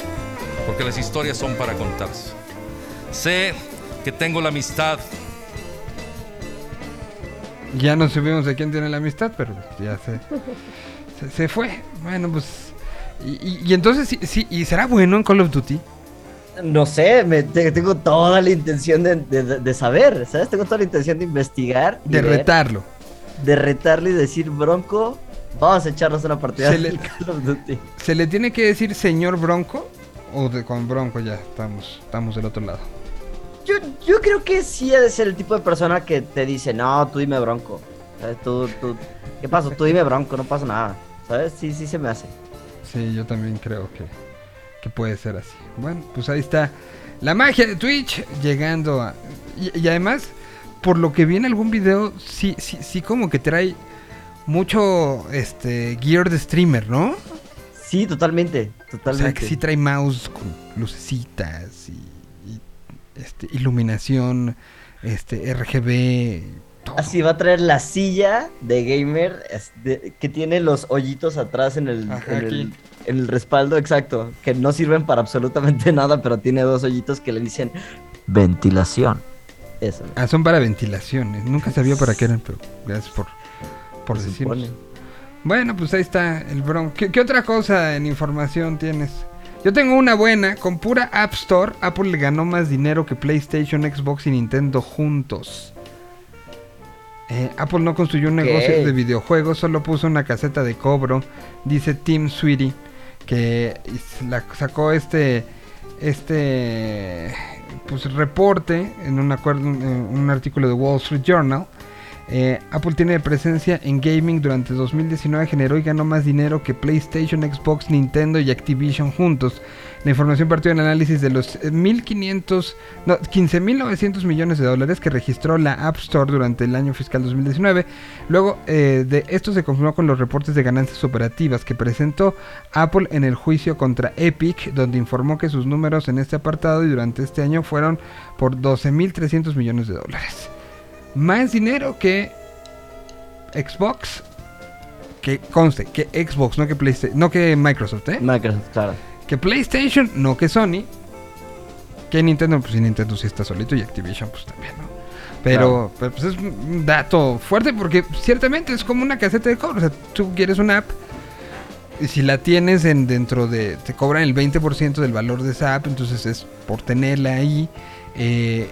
Porque las historias son para contarse. Sé que tengo la amistad Ya no supimos de quién tiene la amistad, pero ya se. se, se fue. Bueno, pues. Y, y- y entonces, sí, sí, ¿y será bueno en Call of Duty? No sé, me, te- tengo toda la intención de, de- de saber, ¿sabes? Tengo toda la intención de investigar. y De ver, retarlo. De retarle y decir, Bronco, vamos a echarnos una partida Se le- del Call of Duty. ¿Se le tiene que decir señor Bronco? O de, con Bronco ya estamos, estamos del otro lado. Yo, yo creo que sí ser el tipo de persona que te dice, no, tú dime Bronco. ¿Sabes? Tú, tú, ¿Qué pasó? Tú dime Bronco, no pasa nada. ¿Sabes? Sí, sí se me hace. Sí, yo también creo que, que puede ser así. Bueno, pues ahí está la magia de Twitch llegando a... Y, y además, por lo que vi en algún video, sí, sí, sí como que trae mucho este gear de streamer, ¿no? Sí, totalmente, O sea, totalmente. que sí trae mouse con lucecitas y, este, iluminación, este RGB. todo. Así va a traer la silla de gamer de- que tiene los hoyitos atrás en el, Ajá, en, el, aquí. en el respaldo, exacto. Que no sirven para absolutamente nada, pero tiene dos hoyitos que le dicen ventilación. Eso. Ah, son para ventilaciones. Nunca sabía para qué eran, pero gracias por, por supone. Bueno, pues ahí está el Bronco. ¿Qué, qué otra cosa en información tienes? Yo tengo una buena. Con pura App Store, Apple le ganó más dinero que PlayStation, Xbox y Nintendo juntos. Eh, Apple no construyó un negocio de videojuegos, solo puso una caseta de cobro, dice Tim Sweetie, que la- sacó este este pues reporte en un acuerdo en un artículo de Wall Street Journal eh, Apple tiene presencia en gaming durante 2019, generó y ganó más dinero que PlayStation, Xbox, Nintendo y Activision juntos. La información partió del análisis de los eh, 1.500, no, 15.900 millones de dólares que registró la App Store durante el año fiscal 2019. Luego eh, de esto se confirmó con los reportes de ganancias operativas que presentó Apple en el juicio contra Epic, donde informó que sus números en este apartado y durante este año fueron por 12.300 millones de dólares más dinero que Xbox. Que conste, que Xbox, no que PlayStation, no que Microsoft, ¿eh? Microsoft, claro. Que PlayStation, no que Sony. Que Nintendo, pues Nintendo sí está solito y Activision, pues también, ¿no? Pero, pero, pues es un dato fuerte porque ciertamente es como una caseta de cobro. O sea, tú quieres una app y si la tienes en dentro de... Te cobran el 20% del valor de esa app, entonces es por tenerla ahí. eh,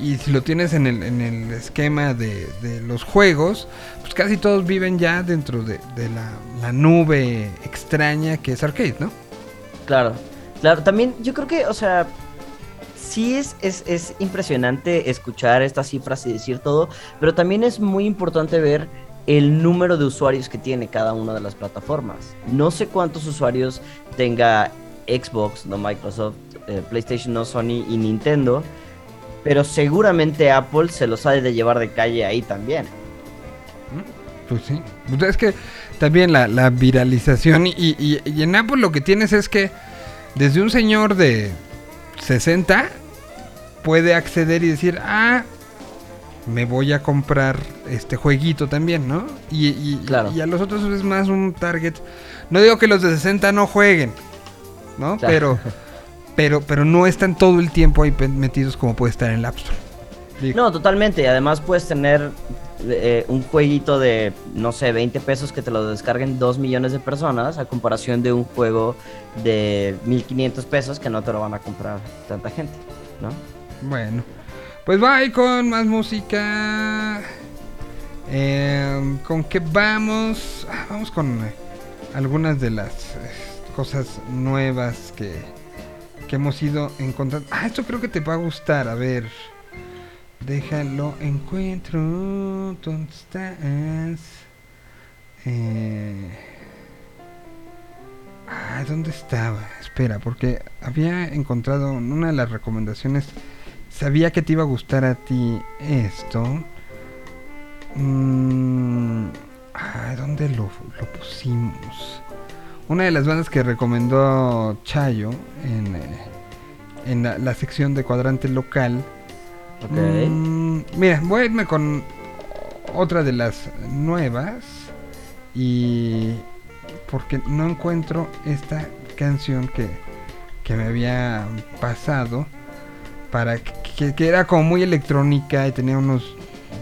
y, si lo tienes en el, en el esquema de, de los juegos, pues casi todos viven ya dentro de, de la, la nube extraña que es arcade, ¿no? Claro, claro. También yo creo que, o sea, sí es, es, es impresionante escuchar estas cifras y decir todo, pero también es muy importante ver el número de usuarios que tiene cada una de las plataformas. No sé cuántos usuarios tenga Xbox, no Microsoft, eh, PlayStation, no Sony y Nintendo, pero seguramente Apple se los ha de llevar de calle ahí también. Pues sí. Pues es que también la, la viralización y, y- y en Apple lo que tienes es que desde un señor de 60 puede acceder y decir, ah, me voy a comprar este jueguito también, ¿no? Y, y- Claro. y a los otros es más un target. No digo que los de 60 no jueguen, ¿no? Claro. Pero, pero, pero no están todo el tiempo ahí metidos como puede estar en el App Store. Digo, No, totalmente. Y además puedes tener eh, un jueguito de, no sé, 20 pesos que te lo descarguen 2 millones de personas a comparación de un juego de 1500 pesos que no te lo van a comprar tanta gente, ¿no? Bueno, pues bye con más música. Eh, ¿Con qué vamos? Ah, vamos con eh, algunas de las eh, cosas nuevas que, que hemos ido encontrando. Ah, esto creo que te va a gustar. A ver, déjalo encuentro. ¿Dónde estás? Eh, Ah, ¿dónde estaba? Espera, porque había encontrado en una de las recomendaciones. Sabía que te iba a gustar a ti esto. Mm, ah, ¿dónde lo, lo pusimos? Una de las bandas que recomendó Chayo en, eh, en la, la sección de cuadrante local. Ok. Mm, mira, voy a irme con otra de las nuevas. Y porque no encuentro esta canción que, que me había pasado para que, que era como muy electrónica y tenía unos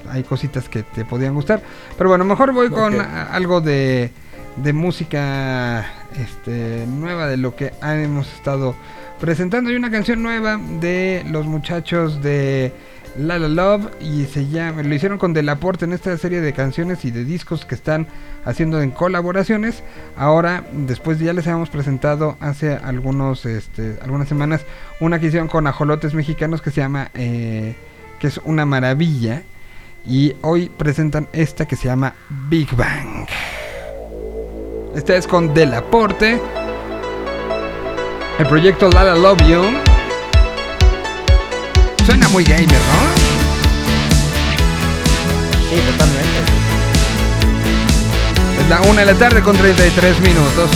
hay cositas que te podían gustar pero bueno mejor voy con algo de, de música este nueva de lo que hemos estado presentando hay una canción nueva de los muchachos de La La Love y se llama, lo hicieron con Delaporte en esta serie de canciones y de discos que están haciendo en colaboraciones. Ahora, después ya les habíamos presentado hace algunos, este, algunas semanas una que hicieron con ajolotes mexicanos que se llama, eh, que es una maravilla. Y hoy presentan esta que se llama Big Bang. Esta es con Delaporte. El proyecto La La Love You. Suena muy gamer, ¿no? Sí, totalmente. Es la una de la tarde con 33 minutos.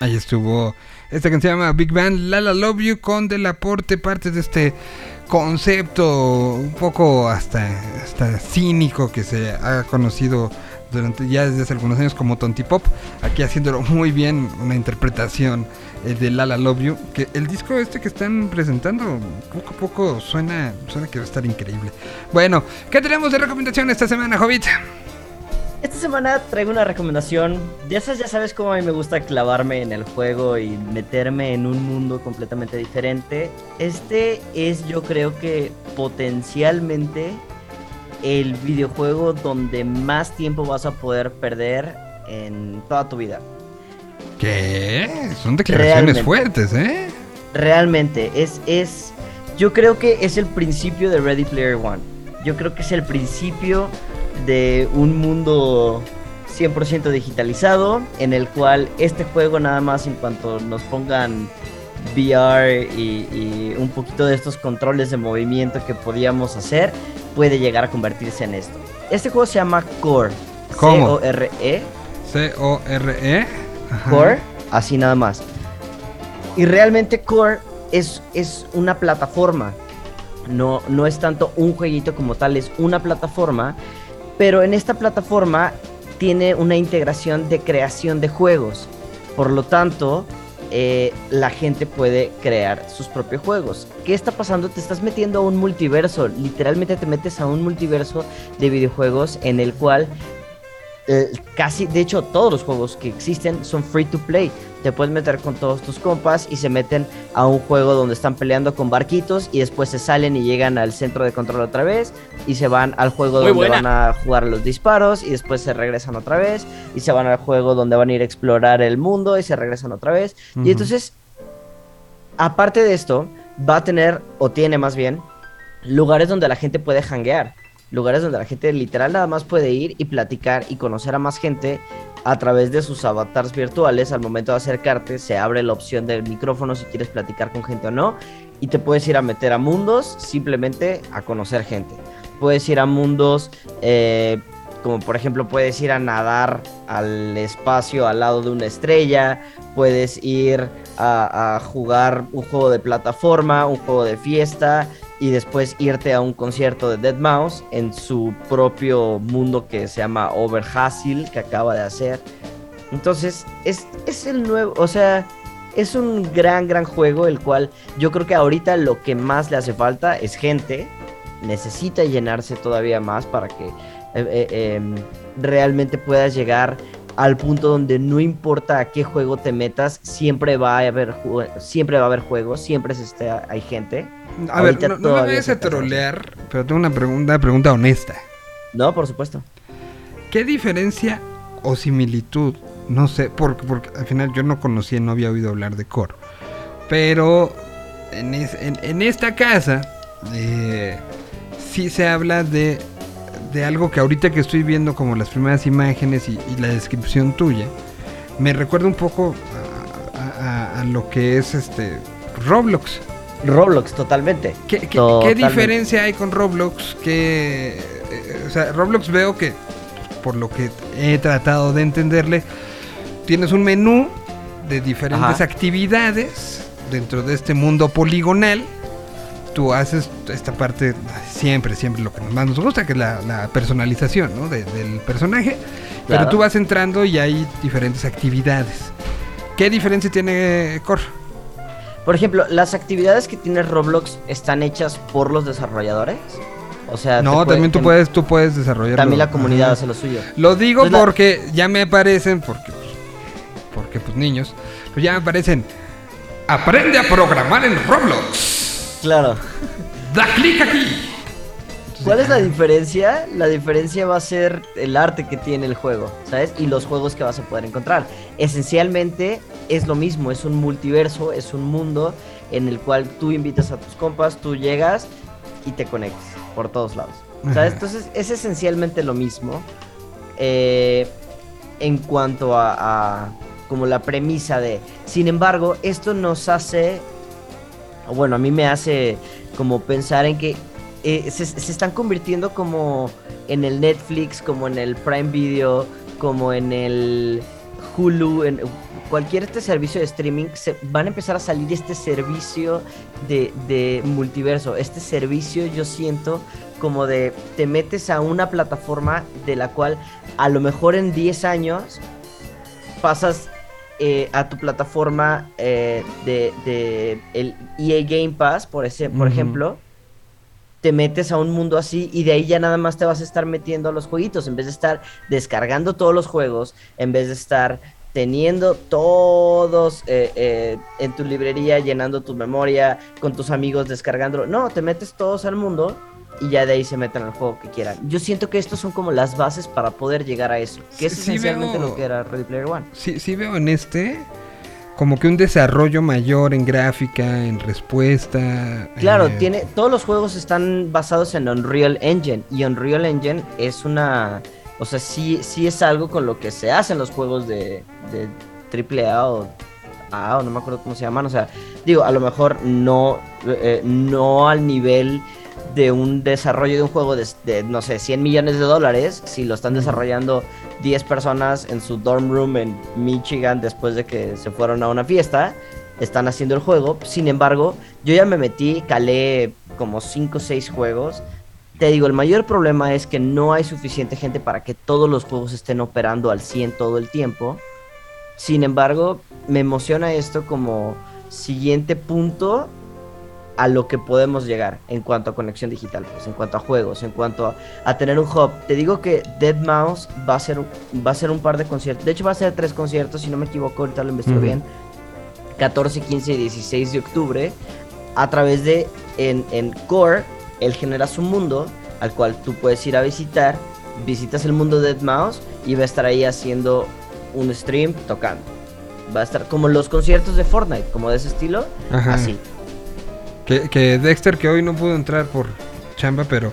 Ahí estuvo esta que se llama Big Band Lala Love You con Del Aporte, parte de este concepto un poco hasta, hasta cínico que se ha conocido durante ya desde hace algunos años como Tontipop, aquí haciéndolo muy bien, una interpretación eh, de Lala Love You, que el disco este que están presentando poco a poco suena, suena que va a estar increíble. Bueno, ¿qué tenemos de recomendación esta semana, Jovita? Esta semana traigo una recomendación. Ya sabes cómo a mí me gusta clavarme en el juego y meterme en un mundo completamente diferente. Este es yo creo que potencialmente el videojuego donde más tiempo vas a poder perder en toda tu vida. ¿Qué? Son declaraciones Realmente. fuertes, ¿eh? Realmente, es, es. Yo creo que es el principio de Ready Player One. Yo creo que es el principio de un mundo 100% digitalizado, en el cual este juego nada más en cuanto nos pongan VR y, y un poquito de estos controles de movimiento que podíamos hacer, puede llegar a convertirse en esto. Este juego se llama Core. ¿Cómo? C-O-R-E. C-O-R-E. Ajá. Core, así nada más. Y realmente Core es, es una plataforma. No, no es tanto un jueguito como tal, es una plataforma. Pero en esta plataforma tiene una integración de creación de juegos. Por lo tanto, eh, la gente puede crear sus propios juegos. ¿Qué está pasando? Te estás metiendo a un multiverso. Literalmente te metes a un multiverso de videojuegos en el cual eh, casi, de hecho, todos los juegos que existen son free to play. Te puedes meter con todos tus compas y se meten a un juego donde están peleando con barquitos y después se salen y llegan al centro de control otra vez y se van al juego Muy donde buena. van a jugar los disparos y después se regresan otra vez y se van al juego donde van a ir a explorar el mundo y se regresan otra vez. Y entonces, aparte de esto, va a tener, o tiene más bien, lugares donde la gente puede hanguear. Lugares donde la gente literal nada más puede ir y platicar y conocer a más gente a través de sus avatars virtuales. Al momento de acercarte, se abre la opción del micrófono si quieres platicar con gente o no. Y te puedes ir a meter a mundos simplemente a conocer gente. Puedes ir a mundos eh, como por ejemplo puedes ir a nadar al espacio al lado de una estrella. Puedes ir a, a jugar un juego de plataforma, un juego de fiesta y después irte a un concierto de Dead Mouse en su propio mundo que se llama Overhassel que acaba de hacer. Entonces, es, es el nuevo, o sea, es un gran, gran juego el cual yo creo que ahorita lo que más le hace falta es gente. Necesita llenarse todavía más para que eh, eh, em, realmente puedas llegar al punto donde no importa a qué juego te metas, siempre va a haber, siempre va a haber juegos, siempre se está, hay gente. A ver, Ahorita no, no me vayas a trolear, pero tengo una pregunta, pregunta honesta. No, por supuesto. ¿Qué diferencia o similitud? No sé, porque, porque al final yo no conocía, no había oído hablar de Core. Pero en, es- en- en esta casa eh, sí se habla de, de algo que ahorita que estoy viendo como las primeras imágenes y, y la descripción tuya, me recuerda un poco a, a- a- lo que es este Roblox. Roblox, totalmente. ¿Qué, qué- diferencia hay con Roblox? Que, eh, o sea, Roblox veo que, por lo que he tratado de entenderle, tienes un menú de diferentes Ajá. actividades dentro de este mundo poligonal. Tú haces esta parte, siempre, siempre lo que más nos gusta, que es la, la personalización ¿no? de- del personaje. Pero Claro. tú vas entrando y hay diferentes actividades. ¿Qué diferencia tiene Core? Por ejemplo, las actividades que tiene Roblox están hechas por los desarrolladores. O sea, No, puede- también tú puedes, tú puedes desarrollarlo. También la comunidad Ajá. hace lo suyo. Lo digo Entonces, la- porque ya me aparecen, porque, pues, porque pues niños, pues ya me aparecen. Aprende a programar en Roblox. Claro. Da clic aquí. ¿Cuál es la diferencia? La diferencia va a ser el arte que tiene el juego, ¿sabes? Y los juegos que vas a poder encontrar. Esencialmente es lo mismo, es un multiverso, es un mundo en el cual tú invitas a tus compas, tú llegas y te conectas por todos lados. ¿Sabes? Entonces es esencialmente lo mismo eh, en cuanto a, a como la premisa de... Sin embargo, esto nos hace bueno, a mí me hace como pensar en que eh, se, están convirtiendo como en el Netflix, como en el Prime Video, como en el Hulu, en cualquier este servicio de streaming, se, van a empezar a salir este servicio de multiverso. Este servicio yo siento como de te metes a una plataforma de la cual a lo mejor en 10 años pasas eh, a tu plataforma eh, de, de el EA Game Pass, por, ese, por ejemplo, te metes a un mundo así y de ahí ya nada más te vas a estar metiendo a los jueguitos, en vez de estar descargando todos los juegos, en vez de estar teniendo todos eh, eh, en tu librería, llenando tu memoria, con tus amigos descargándolo. No, te metes todos al mundo y ya de ahí se meten al juego que quieran. Yo siento que estos son como las bases para poder llegar a eso, que es Sí, esencialmente veo- lo que era Ready Player One. Sí, sí veo en este como que un desarrollo mayor en gráfica, en respuesta. Claro, tiene todos los juegos están basados en Unreal Engine y Unreal Engine es una, o sea, sí sí es algo con lo que se hacen los juegos de de AAA o A o no me acuerdo cómo se llaman, o sea, digo, a lo mejor no eh, no al nivel de un desarrollo de un juego de, de, no sé, 100 millones de dólares, si lo están desarrollando 10 personas en su dorm room en Michigan después de que se fueron a una fiesta, están haciendo el juego. Sin embargo, yo ya me metí, calé como 5 o 6 juegos. Te digo, el mayor problema es que no hay suficiente gente para que todos los juegos estén operando al 100 todo el tiempo. Sin embargo, me emociona esto como siguiente punto a lo que podemos llegar en cuanto a conexión digital, pues en cuanto a juegos, en cuanto a, a tener un hub. Te digo que Dead Mouse va a ser un- va a ser un par de conciertos. De hecho va a ser tres conciertos, si no me equivoco, ahorita lo investigo bien. 14, 15 y 16 de octubre a través de en, en Core él genera su mundo al cual tú puedes ir a visitar, visitas el mundo de Dead Mouse y va a estar ahí haciendo un stream tocando. Va a estar como los conciertos de Fortnite, como de ese estilo, Ajá. así. Que, que Dexter, que hoy no pudo entrar por chamba, pero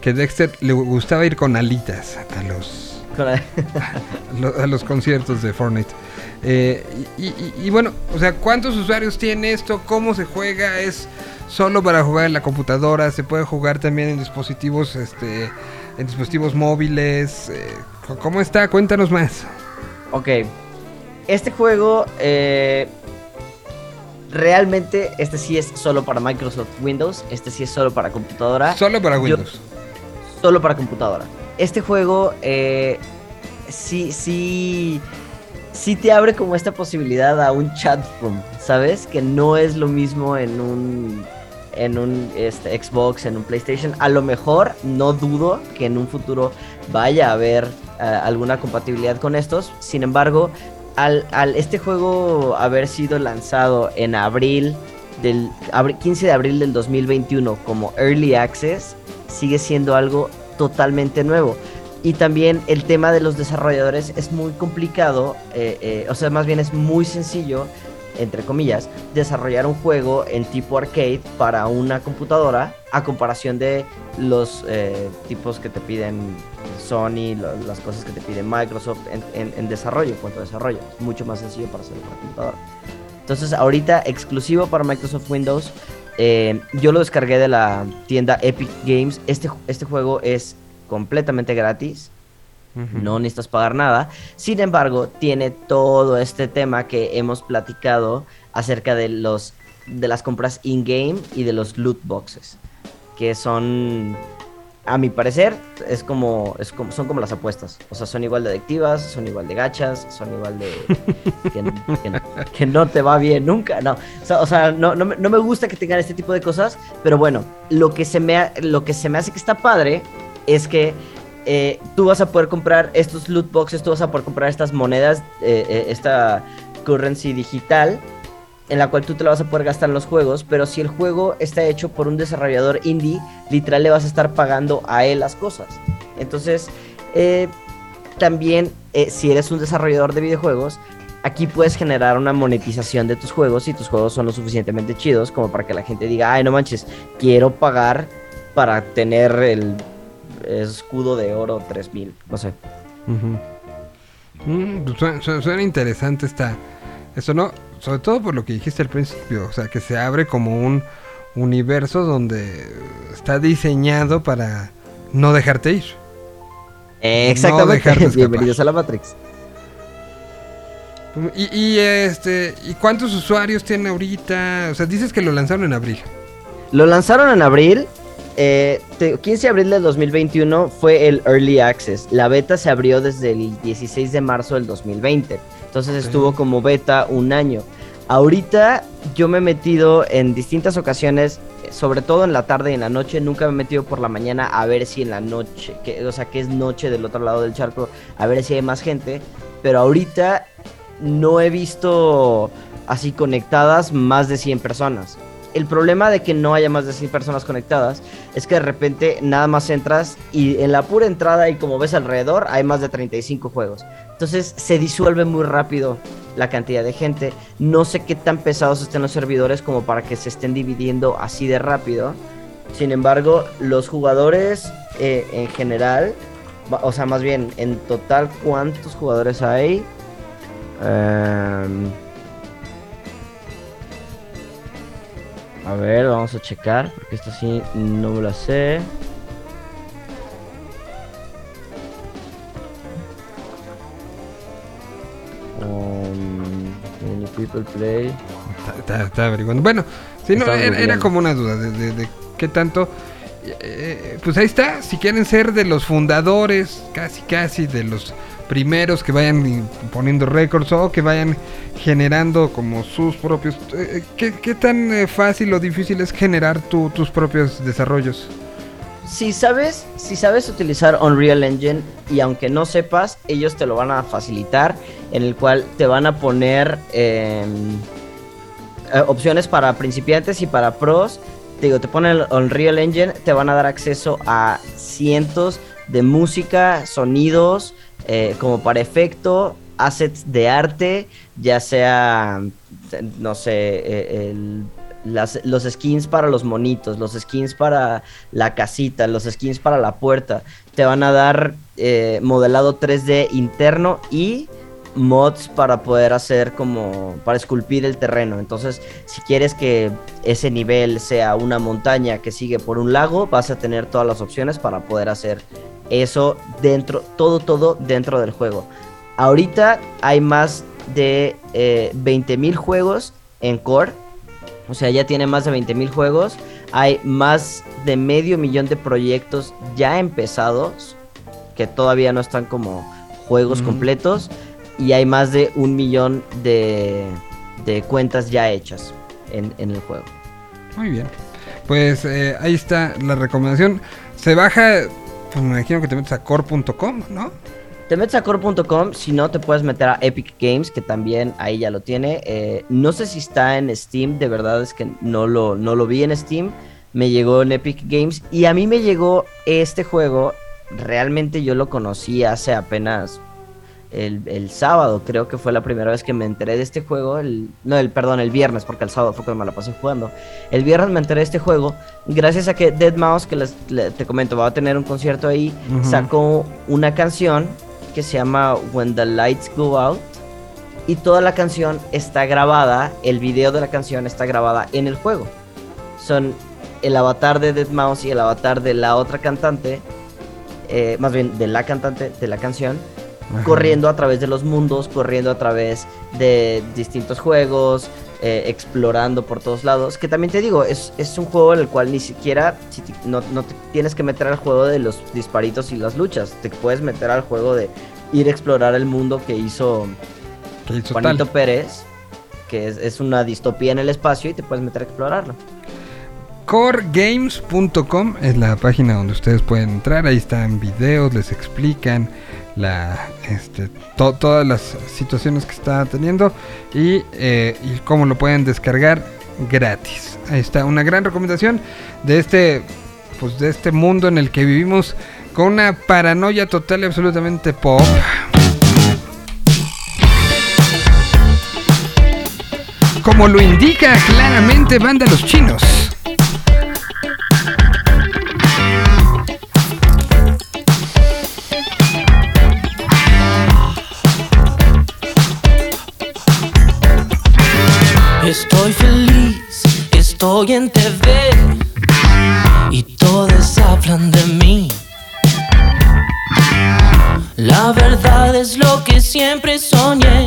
que Dexter le gustaba ir con alitas a los, a lo- a los conciertos de Fortnite. Eh, y, y- y bueno, o sea, ¿cuántos usuarios tiene esto? ¿Cómo se juega? ¿Es solo para jugar en la computadora? ¿Se puede jugar también en dispositivos, este, en dispositivos móviles? Eh, ¿Cómo está? Cuéntanos más. Ok. Este juego, eh, realmente, este sí es solo para Microsoft Windows. Este sí es solo para computadora. Solo para Yo- Windows. Solo para computadora. Este juego, eh, sí, sí, sí te abre como esta posibilidad a un chat room, ¿sabes? Que no es lo mismo en un, en un este, Xbox, en un PlayStation. A lo mejor, no dudo que en un futuro vaya a haber eh, alguna compatibilidad con estos. Sin embargo, al, al este juego haber sido lanzado en abril del abri- 15 de abril del 2021 como Early Access, sigue siendo algo totalmente nuevo. Y también el tema de los desarrolladores es muy complicado, eh, eh, o sea, más bien es muy sencillo, entre comillas, desarrollar un juego en tipo arcade para una computadora a comparación de los eh, tipos que te piden Sony, las cosas que te pide Microsoft en, desarrollo, en cuanto a desarrollo. Es mucho más sencillo para hacerlo para computadora. Entonces, ahorita exclusivo para Microsoft Windows. eh, yo lo descargué de la tienda Epic Games. Este, este juego es completamente gratis. No necesitas pagar nada. Sin embargo, tiene todo este tema que hemos platicado acerca de los de las compras in-game y de los loot boxes. Que son, a mi parecer, es como, es como, son como las apuestas. O sea, son igual de adictivas, son igual de gachas, son igual de... que, que- que no te va bien nunca. No, o sea, o sea, no, no, me, no me gusta que tengan este tipo de cosas. Pero bueno, lo que se me, lo que se me hace que está padre es que eh, tú vas a poder comprar estos loot boxes, tú vas a poder comprar estas monedas, eh, eh, esta currency digital, en la cual tú te la vas a poder gastar en los juegos, pero si el juego está hecho por un desarrollador indie, literal le vas a estar pagando a él las cosas. Entonces, también si eres un desarrollador de videojuegos, aquí puedes generar una monetización de tus juegos y tus juegos son lo suficientemente chidos como para que la gente diga, ay, no manches, quiero pagar para tener el escudo de oro 3000, no sé. Mm, pues suena, suena- suena interesante esta, esto no, sobre todo por lo que dijiste al principio, o sea, que se abre como un universo donde está diseñado para no dejarte ir. Exactamente, dejarte bienvenidos a la Matrix. Y, y, este, ¿y cuántos usuarios tiene ahorita? O sea, dices que lo lanzaron en abril. Lo lanzaron en abril. Eh, te- 15 de abril del 2021 fue el Early Access. La beta se abrió desde el 16 de marzo del 2020. Entonces estuvo como beta un año. Ahorita yo me he metido en distintas ocasiones, sobre todo en la tarde y en la noche. Nunca me he metido por la mañana a ver si en la noche, que, o sea, que es noche del otro lado del charco, a ver si hay más gente. Pero ahorita no he visto así conectadas más de 100 personas. El problema de que no haya más de 100 personas conectadas es que de repente nada más entras y en la pura entrada y como ves alrededor hay más de 35 juegos. Entonces se disuelve muy rápido la cantidad de gente. No sé qué tan pesados estén los servidores como para que se estén dividiendo así de rápido. Sin embargo, los jugadores eh, en general, o sea, más bien en total, ¿cuántos jugadores hay? Em, a ver, vamos a checar, porque esto sí no me lo sé. Um, many people play. Está, está- está averiguando. Bueno, sí, no, era, como una duda de, de- de qué tanto. Eh, pues ahí está, si quieren ser de los fundadores, casi casi de los primeros que vayan poniendo récords o que vayan generando como sus propios... eh, ¿qué, qué tan eh, fácil o difícil es generar tu- tus propios desarrollos? Si sabes, si sabes utilizar Unreal Engine y aunque no sepas, ellos te lo van a facilitar, en el cual te van a poner em, eh, opciones para principiantes y para pros. Te digo, te ponen el Unreal Engine, te van a dar acceso a cientos de música, sonidos, eh, como para efecto, assets de arte, ya sea, no sé, eh, las- los skins para los monitos, los skins para la casita, los skins para la puerta. Te van a dar eh, modelado 3D interno y mods para poder hacer como para esculpir el terreno. Entonces, si quieres que ese nivel sea una montaña que sigue por un lago, vas a tener todas las opciones para poder hacer eso dentro, todo, todo dentro del juego. Ahorita hay más de eh, 20.000 juegos en Core. O sea, ya tiene más de 20.000 juegos. Hay más de medio millón de proyectos ya empezados que todavía no están como juegos Mm. completos. Y hay más de un millón de, de cuentas ya hechas en, en el juego. Muy bien. Pues eh, ahí está la recomendación. Se baja, pues me imagino que te metes a core.com, ¿no? Te metes a core.com, si no te puedes meter a Epic Games, que también ahí ya lo tiene. Eh, no sé si está en Steam, de verdad es que no lo, no lo vi en Steam. Me llegó en Epic Games y a mí me llegó este juego. Realmente yo lo conocí hace apenas el, el sábado, creo que fue la primera vez que me enteré de este juego. El, no, el perdón, el viernes, porque el sábado fue cuando me la pasé jugando. El viernes me enteré de este juego gracias a que Dead Mouse, que les, le- te comento, va a tener un concierto ahí, sacó una canción que se llama When the Lights Go Out. Y toda la canción está grabada, el video de la canción está grabada en el juego. Son el avatar de Dead Mouse y el avatar de la otra cantante, eh, más bien de la cantante de la canción, Ajá. corriendo a través de los mundos, corriendo a través de distintos juegos, eh, explorando por todos lados. Que también te digo, es, es un juego en el cual ni siquiera si te- no, no te tienes que meter al juego de los disparitos y las luchas. Te puedes meter al juego de ir a explorar el mundo que hizo Que hizo Juanito tal. Pérez, que es, es una distopía en el espacio y te puedes meter a explorarlo. Coregames.com es la página donde ustedes pueden entrar. Ahí están videos, les explican la, este, to- todas las situaciones que está teniendo y, eh, cómo lo pueden descargar gratis. Ahí está una gran recomendación de este, pues de este mundo en el que vivimos con una paranoia total y absolutamente pop. Como lo indica claramente Banda Los Chinos. Estoy feliz, estoy en TV y todos hablan de mí. La verdad es lo que siempre soñé.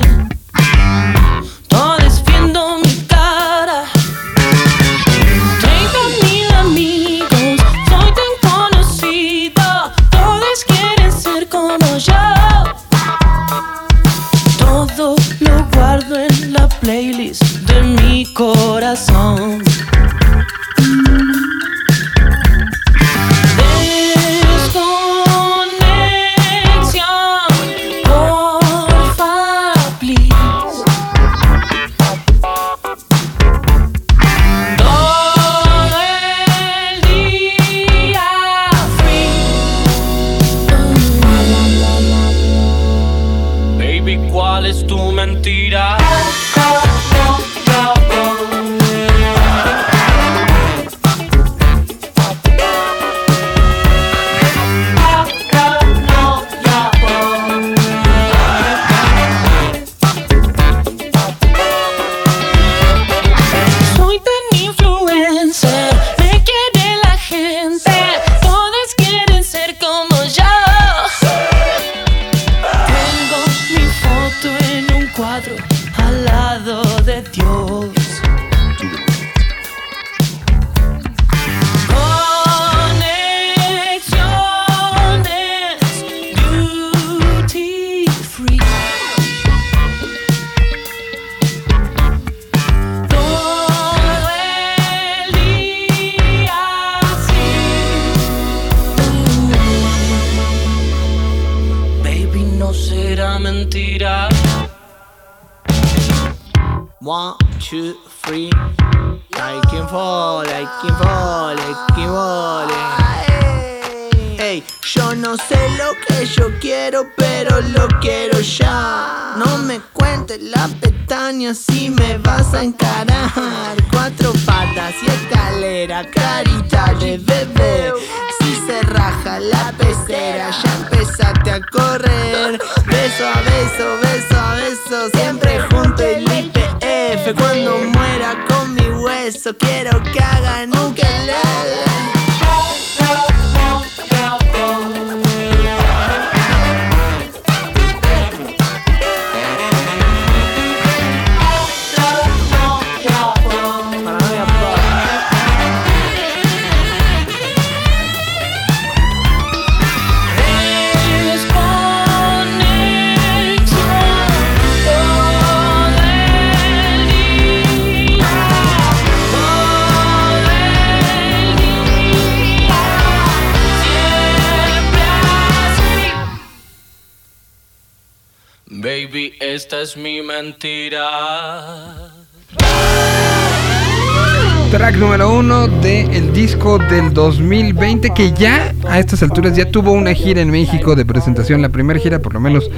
2020 que ya a estas alturas ya tuvo una gira en México de presentación, la primera gira por lo menos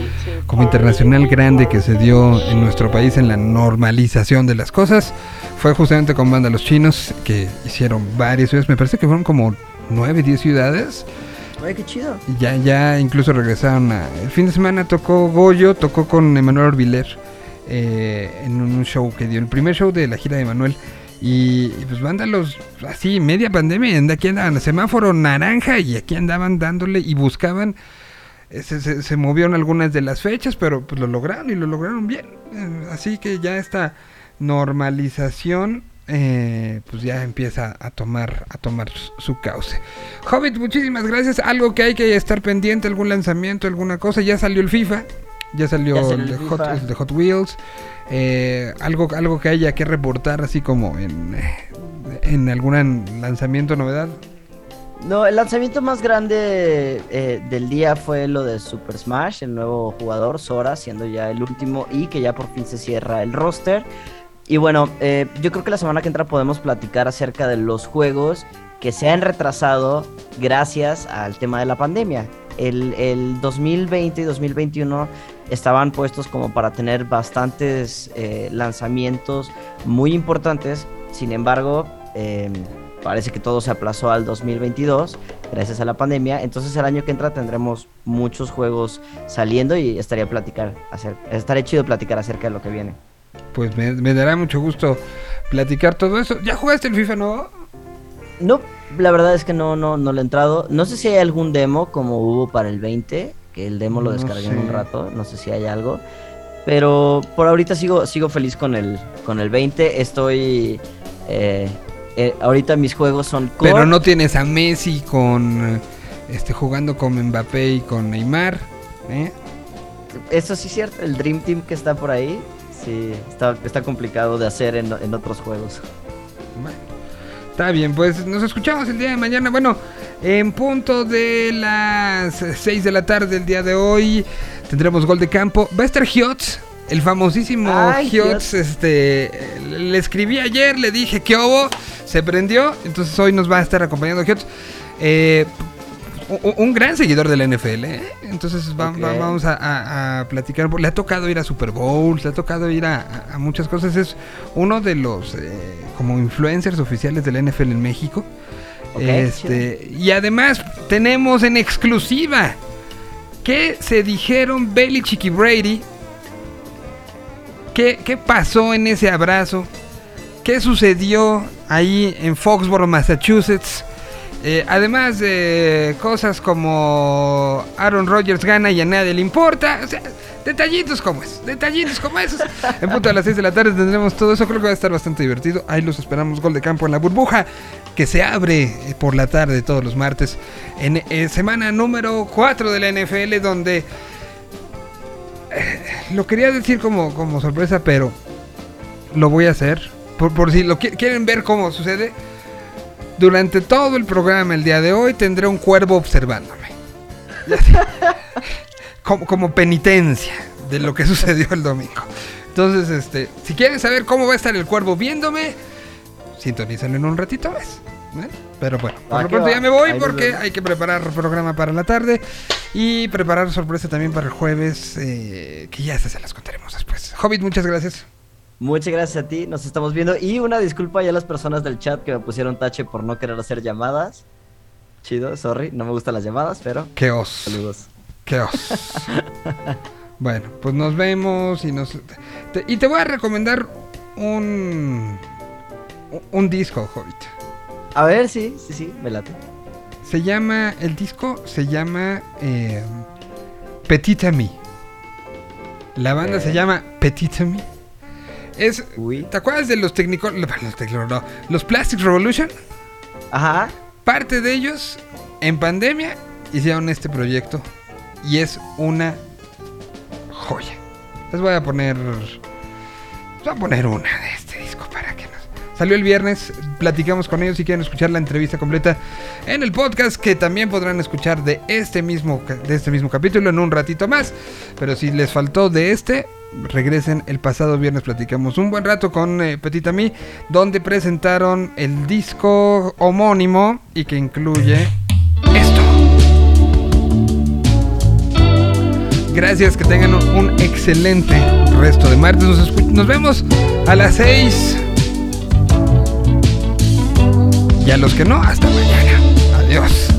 como internacional grande que se dio en nuestro país en la normalización de las cosas. Fue justamente con Banda Los Chinos que hicieron varias ciudades, me parece que fueron como 9, 10 ciudades. Oye, qué chido. Ya, ya incluso regresaron a... El fin de semana tocó Goyo, tocó con Emanuel Orbiler eh, en un show que dio, el primer show de la gira de Emanuel. Y, y pues vándalos así, media pandemia, aquí andaban a semáforo naranja y aquí andaban dándole y buscaban. eh, Se, se- se movieron algunas de las fechas, pero pues lo lograron y lo lograron bien. Eh, así que ya esta normalización eh, pues ya empieza a tomar a tomar su- su cauce. Hobbit, muchísimas gracias. Algo que hay que estar pendiente, algún lanzamiento, alguna cosa. Ya salió el FIFA, ya salió, Ya salió el, el Hot, el de Hot Wheels. Eh, algo, algo que haya que reportar así como en, eh, en algún lanzamiento, novedad. No, el lanzamiento más grande eh, del día fue lo de Super Smash, el nuevo jugador, Sora, siendo ya el último y que ya por fin se cierra el roster. Y bueno, eh, yo creo que la semana que entra podemos platicar acerca de los juegos que se han retrasado gracias al tema de la pandemia. El, el 2020 y 2021 estaban puestos como para tener bastantes eh, lanzamientos muy importantes. Sin embargo, eh, parece que todo se aplazó al 2022 gracias a la pandemia. Entonces el año que entra tendremos muchos juegos saliendo y estaría platicar acer- estaría chido platicar acerca de lo que viene. Pues me, me dará mucho gusto platicar todo eso. ¿Ya jugaste el FIFA nuevo? No, la verdad es que no, no, no le he entrado. No sé si hay algún demo como hubo para el 20, que el demo lo No descargué en un rato, no sé si hay algo. Pero por ahorita sigo, sigo feliz con el, con el 20. Estoy. Eh, eh, ahorita mis juegos son. Pero core. no tienes a Messi con este jugando con Mbappé y con Neymar. ¿eh? Eso sí es cierto, el Dream Team que está por ahí. Sí, está, está complicado de hacer en, en otros juegos. Bueno, está bien, pues nos escuchamos el día de mañana. Bueno, en punto de las 6 de la tarde el día de hoy tendremos gol de campo. Va a estar el famosísimo Ay. Este, le escribí ayer, le dije que hubo, se prendió. Entonces hoy nos va a estar acompañando Giotz. Eh, un gran seguidor de la NFL, ¿eh? entonces va- vamos a, a- a platicar. Le ha tocado ir a Super Bowls, le ha tocado ir a, muchas cosas. Es uno de los eh, como influencers oficiales de la NFL en México. Este, y además tenemos en exclusiva que se dijeron Belichick y Brady. ¿Qué, ¿Qué pasó en ese abrazo? ¿Qué sucedió ahí en Foxborough, Massachusetts? Eh, además de cosas como Aaron Rodgers gana y a nadie le importa. O sea, detallitos como es, detallitos como esos. En punto a las 6 de la tarde tendremos todo eso. Creo que va a estar bastante divertido. Ahí los esperamos. Gol de campo en la burbuja que se abre eh, por la tarde todos los martes. En eh, semana número 4 de la NFL donde... lo quería decir como, como sorpresa, pero lo voy a hacer. Por, por si lo qui- quieren ver cómo sucede. Durante todo el programa el día de hoy tendré un cuervo observándome. Como, como penitencia de lo que sucedió el domingo. Entonces, este, si quieren saber cómo va a estar el cuervo viéndome, sintonízalo en un ratito más. ¿eh? Pero bueno, por Va lo pronto ya me voy porque hay que preparar programa para la tarde y preparar sorpresa también para el jueves, eh, que ya se las contaremos después. Hobbit, muchas gracias. Muchas gracias a ti, nos estamos viendo. Y una disculpa ya a las personas del chat que me pusieron tache por no querer hacer llamadas. Chido, sorry, no me gustan las llamadas, pero Qué os. saludos. Qué os. bueno, pues nos vemos y nos... te- y te voy a recomendar un... Un disco, Hobbit. A ver, sí, sí, sí, me late. Se llama, el disco se llama eh, Petit Ami. La banda se llama Petit Ami. Es, Uy. ¿te acuerdas de los técnicos, los, Technicolor, no, los Plastic Revolution? Ajá. Parte de ellos en pandemia hicieron este proyecto y es una joya. Les voy a poner, les voy a poner una de este salió el viernes. Platicamos con ellos si quieren escuchar la entrevista completa en el podcast que también podrán escuchar de este mismo de este mismo capítulo en un ratito más. Pero si les faltó de este, regresen el pasado viernes platicamos un buen rato con eh, Petit Ami donde presentaron el disco homónimo y que incluye esto. Gracias, que tengan un, excelente resto de martes. Nos vemos a las 6. Y a los que no, hasta mañana. Adiós.